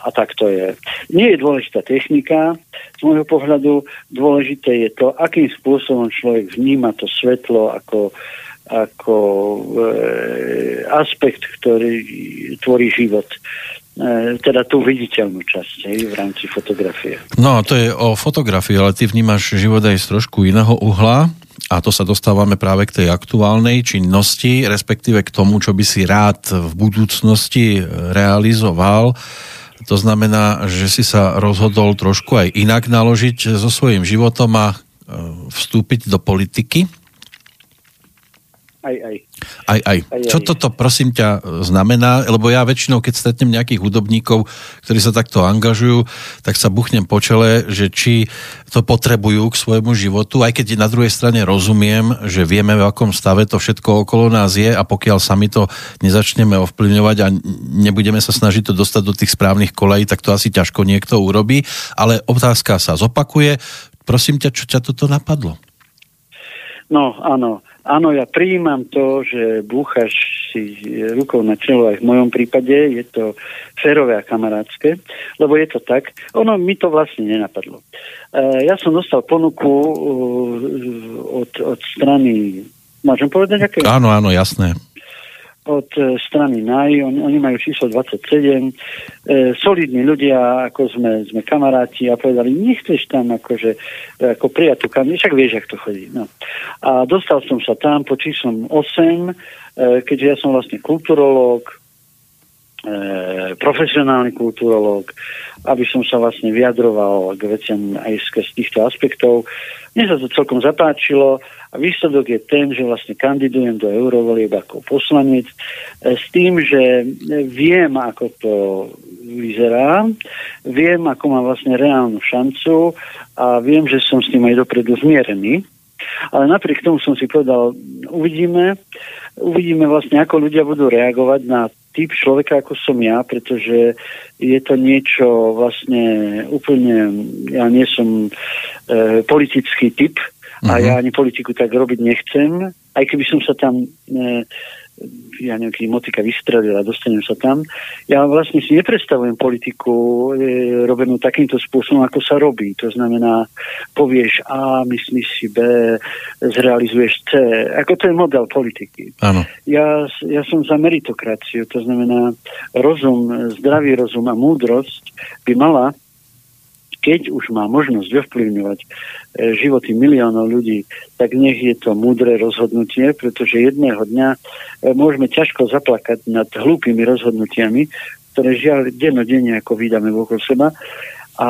a tak to je. Nie je dôležitá technika, z môjho pohľadu dôležité je to, akým spôsobom človek vníma to svetlo ako, ako e, aspekt, ktorý tvorí život e, teda tú viditeľnú časť hej, v rámci fotografie. No, to je o fotografii, ale ty vnímaš život aj z trošku iného uhla a to sa dostávame práve k tej aktuálnej činnosti, respektíve k tomu, čo by si rád v budúcnosti realizoval. To znamená, že si sa rozhodol trošku aj inak naložiť so svojím životom a e, vstúpiť do politiky. Aj, aj. Aj, aj. aj Čo toto, prosím ťa, znamená? Lebo ja väčšinou, keď stretnem nejakých hudobníkov, ktorí sa takto angažujú, tak sa buchnem po čele, že či to potrebujú k svojmu životu, aj keď na druhej strane rozumiem, že vieme, v akom stave to všetko okolo nás je a pokiaľ sami to nezačneme ovplyvňovať a nebudeme sa snažiť to dostať do tých správnych kolejí, tak to asi ťažko niekto urobí. Ale otázka sa zopakuje. Prosím ťa, čo ťa toto napadlo? No, áno. Áno, ja prijímam to, že búchaš si rukou na čelo aj v mojom prípade, je to férové a kamarátske, lebo je to tak. Ono mi to vlastne nenapadlo. E, ja som dostal ponuku uh, od, od strany, môžem povedať aké? Áno, áno, jasné od e, strany NAI, oni, oni majú číslo 27, e, solidní ľudia, ako sme, sme kamaráti a povedali, nechceš tam akože, e, ako prijatú kameru, však vieš, jak to chodí. No. A dostal som sa tam po číslom 8, e, keďže ja som vlastne kulturológ, profesionálny kulturológ, aby som sa vlastne vyjadroval k veciam aj z týchto aspektov. Mne sa to celkom zapáčilo a výsledok je ten, že vlastne kandidujem do eurovolieb ako poslanec e, s tým, že viem, ako to vyzerá, viem, ako má vlastne reálnu šancu a viem, že som s tým aj dopredu zmierený. Ale napriek tomu som si povedal, uvidíme, uvidíme vlastne, ako ľudia budú reagovať na typ človeka, ako som ja, pretože je to niečo vlastne úplne, ja nie som e, politický typ, a ja mhm. ani politiku tak robiť nechcem, aj keby som sa tam e, ja neviem, keď motika vystrelila, dostanem sa tam. Ja vlastne si nepredstavujem politiku e, robenú takýmto spôsobom, ako sa robí. To znamená, povieš A, myslíš si B, zrealizuješ C. Ako to je model politiky. Áno. Ja, ja som za meritokraciu, to znamená rozum, zdravý rozum a múdrosť by mala keď už má možnosť ovplyvňovať e, životy miliónov ľudí, tak nech je to múdre rozhodnutie, pretože jedného dňa e, môžeme ťažko zaplakať nad hlúpými rozhodnutiami, ktoré žiaľ dennodenne ako vydáme okolo seba. A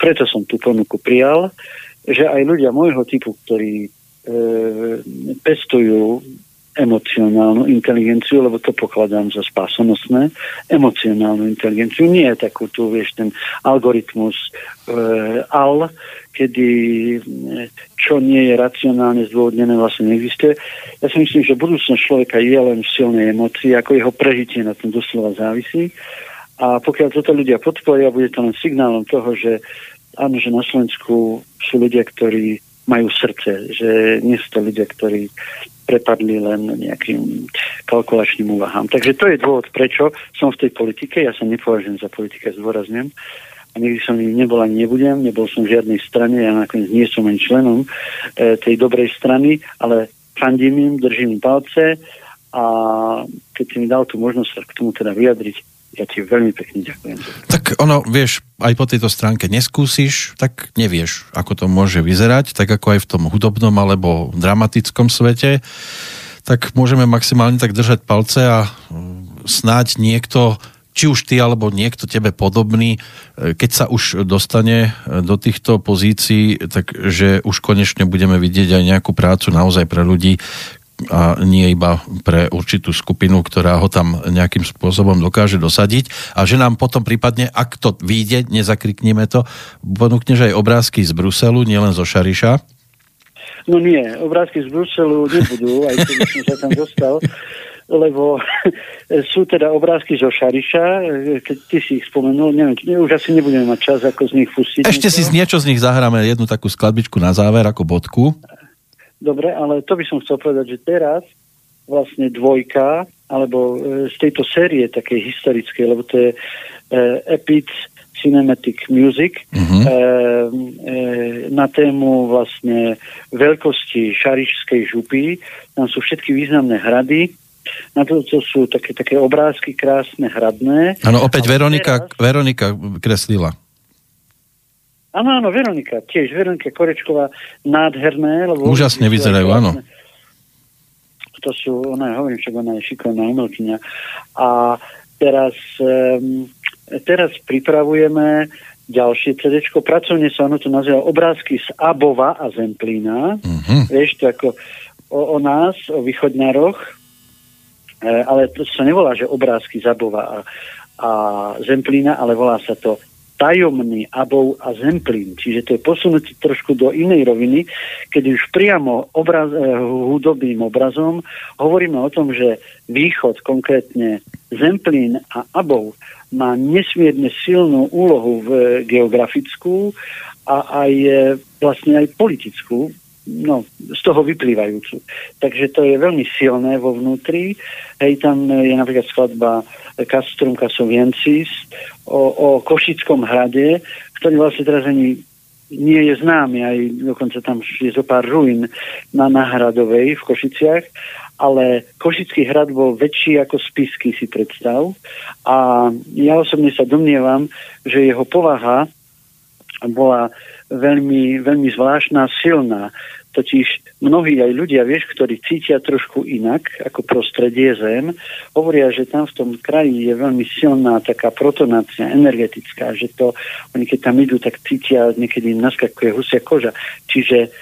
preto som tú ponuku prijal, že aj ľudia môjho typu, ktorí e, pestujú emocionálnu inteligenciu, lebo to pokladám za spásonosné, emocionálnu inteligenciu, nie je takú tu, vieš, ten algoritmus e, AL, kedy e, čo nie je racionálne zdôvodnené vlastne neexistuje. Ja si myslím, že budúcnosť človeka je len v silnej emocii, ako jeho prežitie na tom doslova závisí. A pokiaľ toto ľudia podporia, bude to len signálom toho, že áno, že na Slovensku sú ľudia, ktorí majú srdce, že nie sú to ľudia, ktorí prepadli len nejakým kalkulačným úvahám. Takže to je dôvod, prečo som v tej politike. Ja sa nepovažujem za politika, zdôrazňujem. A nikdy som ním nebol ani nebudem, nebol som v žiadnej strane, ja nakoniec nie som ani členom e, tej dobrej strany, ale fandím im, držím im palce a keď si mi dal tú možnosť sa k tomu teda vyjadriť, ja ti veľmi pekne ďakujem. Tak ono, vieš, aj po tejto stránke neskúsiš, tak nevieš, ako to môže vyzerať, tak ako aj v tom hudobnom alebo dramatickom svete, tak môžeme maximálne tak držať palce a mm, snáď niekto či už ty alebo niekto tebe podobný, e, keď sa už dostane e, do týchto pozícií, takže už konečne budeme vidieť aj nejakú prácu naozaj pre ľudí, a nie iba pre určitú skupinu, ktorá ho tam nejakým spôsobom dokáže dosadiť a že nám potom prípadne, ak to vyjde, nezakrikneme to, ponúkneš aj obrázky z Bruselu, nielen zo Šariša? No nie, obrázky z Bruselu nebudú, aj keď som sa tam dostal, lebo sú teda obrázky zo Šariša, keď ty si ich spomenul, neviem, už asi nebudeme mať čas, ako z nich pustiť. Ešte si z niečo z nich zahráme, jednu takú skladbičku na záver, ako bodku. Dobre, ale to by som chcel povedať, že teraz vlastne dvojka, alebo e, z tejto série takej historickej, lebo to je e, Epic Cinematic Music uh-huh. e, e, na tému vlastne veľkosti Šarišskej župy. Tam sú všetky významné hrady. Na to, to sú také, také obrázky krásne, hradné. Áno, opäť Veronika, teraz... Veronika kreslila. Áno, áno, Veronika, tiež Veronika Korečková, nádherné. Lebo Úžasne vyzerajú, áno. To sú, ona, hovorím, však ona je šikovná umelkyňa. A teraz, um, teraz pripravujeme ďalšie CD. Pracovne sa ono to nazýva Obrázky z Abova a Zemplína. Uh-huh. Vieš, to ako o, o nás, o východňaroch, e, ale to sa nevolá, že obrázky z Abova a, a Zemplína, ale volá sa to tajomný abov a zemplín. Čiže to je posunúť trošku do inej roviny, keď už priamo obraz, eh, hudobným obrazom hovoríme o tom, že východ, konkrétne zemplín a abov, má nesmierne silnú úlohu v geografickú a aj eh, vlastne aj politickú, no, z toho vyplývajúcu. Takže to je veľmi silné vo vnútri. Hej, tam je napríklad skladba Castrum Casoviensis o, o Košickom hrade, ktorý vlastne teraz ani nie je známy, aj dokonca tam je zo pár ruín na Nahradovej v Košiciach, ale Košický hrad bol väčší ako Spisky, si predstav. A ja osobne sa domnievam, že jeho povaha bola veľmi, veľmi zvláštna, silná. Totiž mnohí aj ľudia, vieš, ktorí cítia trošku inak ako prostredie Zem, hovoria, že tam v tom kraji je veľmi silná taká protonácia energetická, že to, oni keď tam idú, tak cítia, niekedy im naskakuje husia koža. Čiže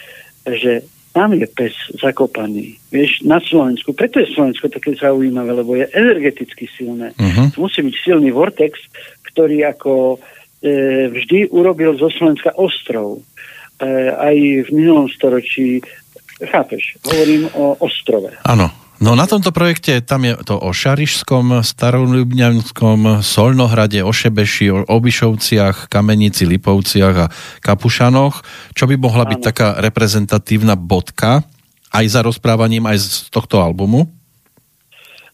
že tam je pes zakopaný. Vieš, na Slovensku. Preto je Slovensko také zaujímavé, lebo je energeticky silné. Uh-huh. Musí byť silný vortex, ktorý ako e, vždy urobil zo Slovenska ostrov. E, aj v minulom storočí, chápeš, hovorím o ostrove. Áno, No na tomto projekte tam je to o Šarišskom, Staroľubňanskom, Solnohrade, Ošebeši, o Obišovciach, Kamenici, Lipovciach a Kapušanoch, čo by mohla byť taká reprezentatívna bodka aj za rozprávaním aj z tohto albumu?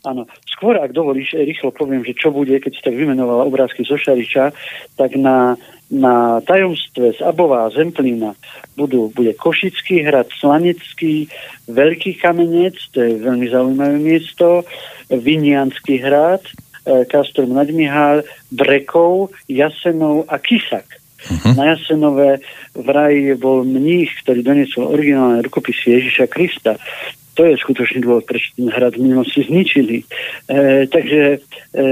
Áno. Skôr, ak dovolíš, rýchlo poviem, že čo bude, keď si tak vymenovala obrázky zo Šariša, tak na na tajomstve z Abová a Zemplína budú, bude Košický hrad, Slanecký, Veľký kamenec, to je veľmi zaujímavé miesto, Vinianský hrad, e, Kastrom Nadmihál, Brekov, Jasenov a Kisak. Uh-huh. Na Jasenové vraj bol mních, ktorý doniesol originálne rukopisy Ježiša Krista. To je skutočný dôvod, prečo ten hrad v minulosti zničili. E, takže e,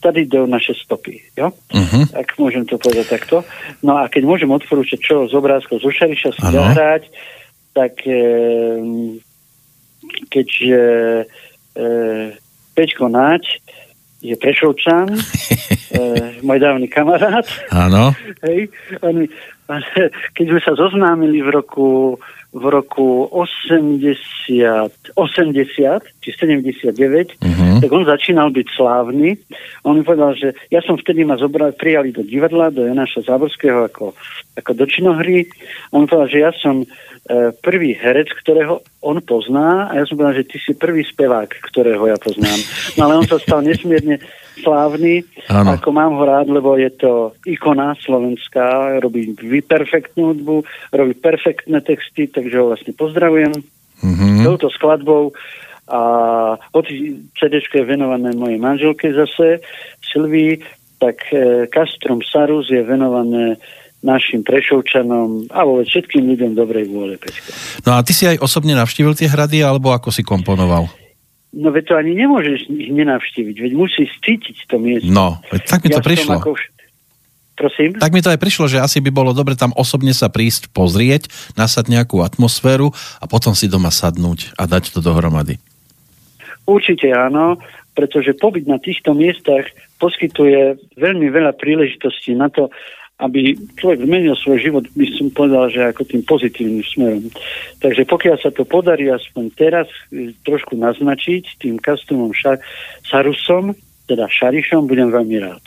tady ide o naše stopy. Jo? Uh-huh. Ak môžem to povedať takto. No a keď môžem odporúčať, čo z obrázkov zo Šariša si zahrať, tak e, keďže e, Peťko Náď je Prešovčan, e, môj dávny kamarát. Áno. Hej, on, keď sme sa zoznámili v roku v roku 80, 80 či 79, uh-huh. tak on začínal byť slávny. On mi povedal, že ja som vtedy ma zobrali, prijali do divadla, do Janaša Záborského ako, ako do činohry. On povedal, že ja som e, prvý herec, ktorého on pozná a ja som povedal, že ty si prvý spevák, ktorého ja poznám. No ale on sa stal nesmierne slávny, ano. ako mám ho rád, lebo je to ikona slovenská, robí perfektnú hudbu, robí perfektné texty, takže ho vlastne pozdravujem mm-hmm. touto skladbou a hoci CD je venované mojej manželke zase, Silvii, tak e, Sarus je venované našim Prešovčanom a vôbec všetkým ľuďom dobrej vôle, Peťko. No a ty si aj osobne navštívil tie hrady, alebo ako si komponoval? No veď to ani nemôžeš ich nenavštíviť, veď musíš cítiť to miesto. No, tak mi to ja prišlo. Ako... Prosím? Tak mi to aj prišlo, že asi by bolo dobre tam osobne sa prísť pozrieť, nasať nejakú atmosféru a potom si doma sadnúť a dať to dohromady. Určite áno, pretože pobyt na týchto miestach poskytuje veľmi veľa príležitostí na to, aby človek zmenil svoj život, by som povedal, že ako tým pozitívnym smerom. Takže pokiaľ sa to podarí aspoň teraz e, trošku naznačiť tým kastumom ša- Sarusom, teda Šarišom, budem veľmi rád.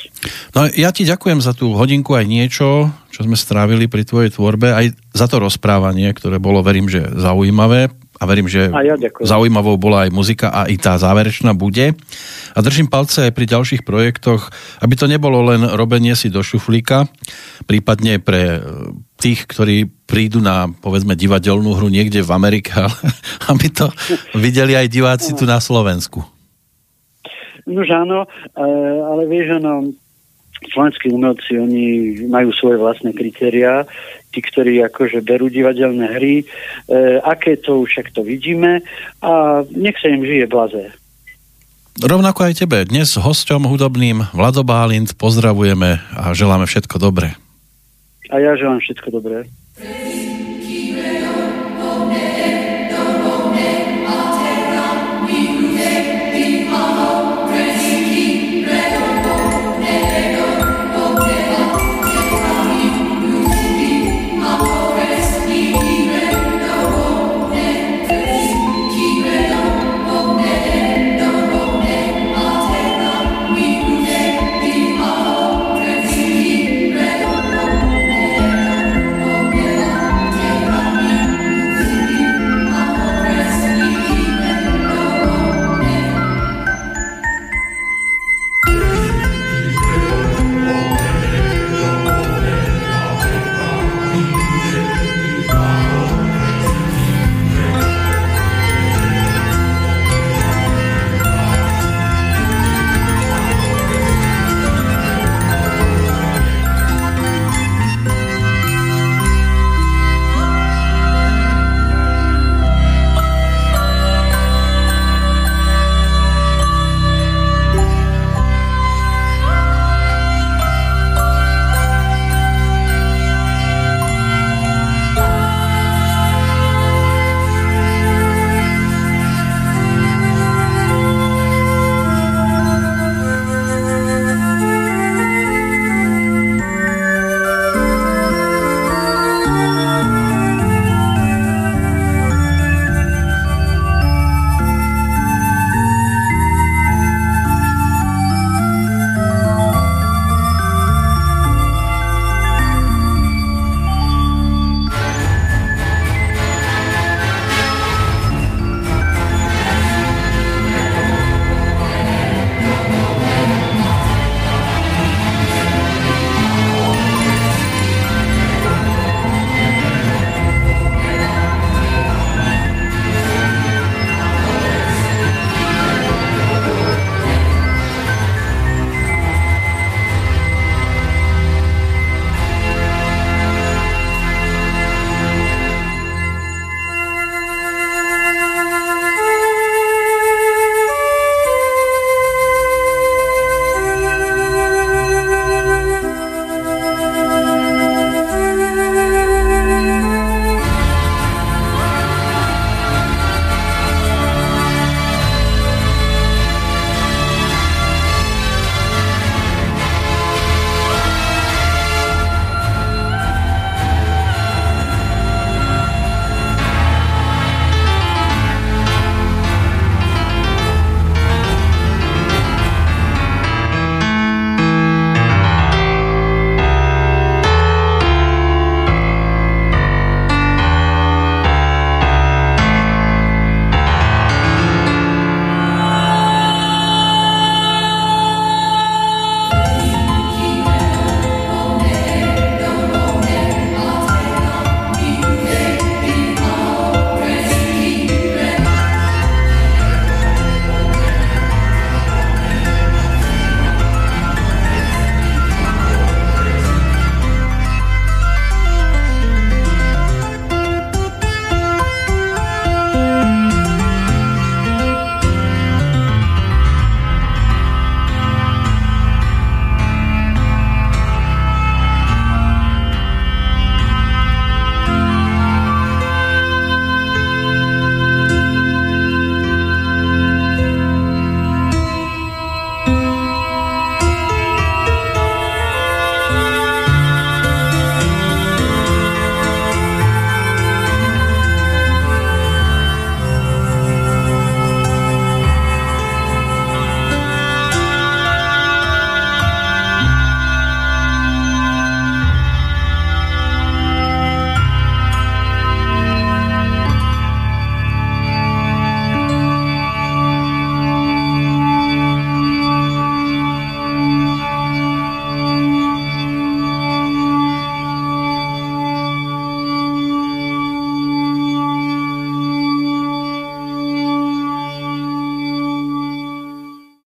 No ja ti ďakujem za tú hodinku aj niečo, čo sme strávili pri tvojej tvorbe, aj za to rozprávanie, ktoré bolo, verím, že zaujímavé a verím, že a ja zaujímavou bola aj muzika a i tá záverečná bude. A držím palce aj pri ďalších projektoch, aby to nebolo len robenie si do šuflíka, prípadne pre e, tých, ktorí prídu na, povedzme, divadelnú hru niekde v Amerike, aby to videli aj diváci tu na Slovensku. No áno, e, ale vieš, ono, slovenskí umelci, oni majú svoje vlastné kritériá, tí, ktorí akože berú divadelné hry, e, aké to však to vidíme a nech sa im žije blaze. Rovnako aj tebe. Dnes hosťom hudobným Vlado Bálint pozdravujeme a želáme všetko dobré. A ja želám všetko dobré.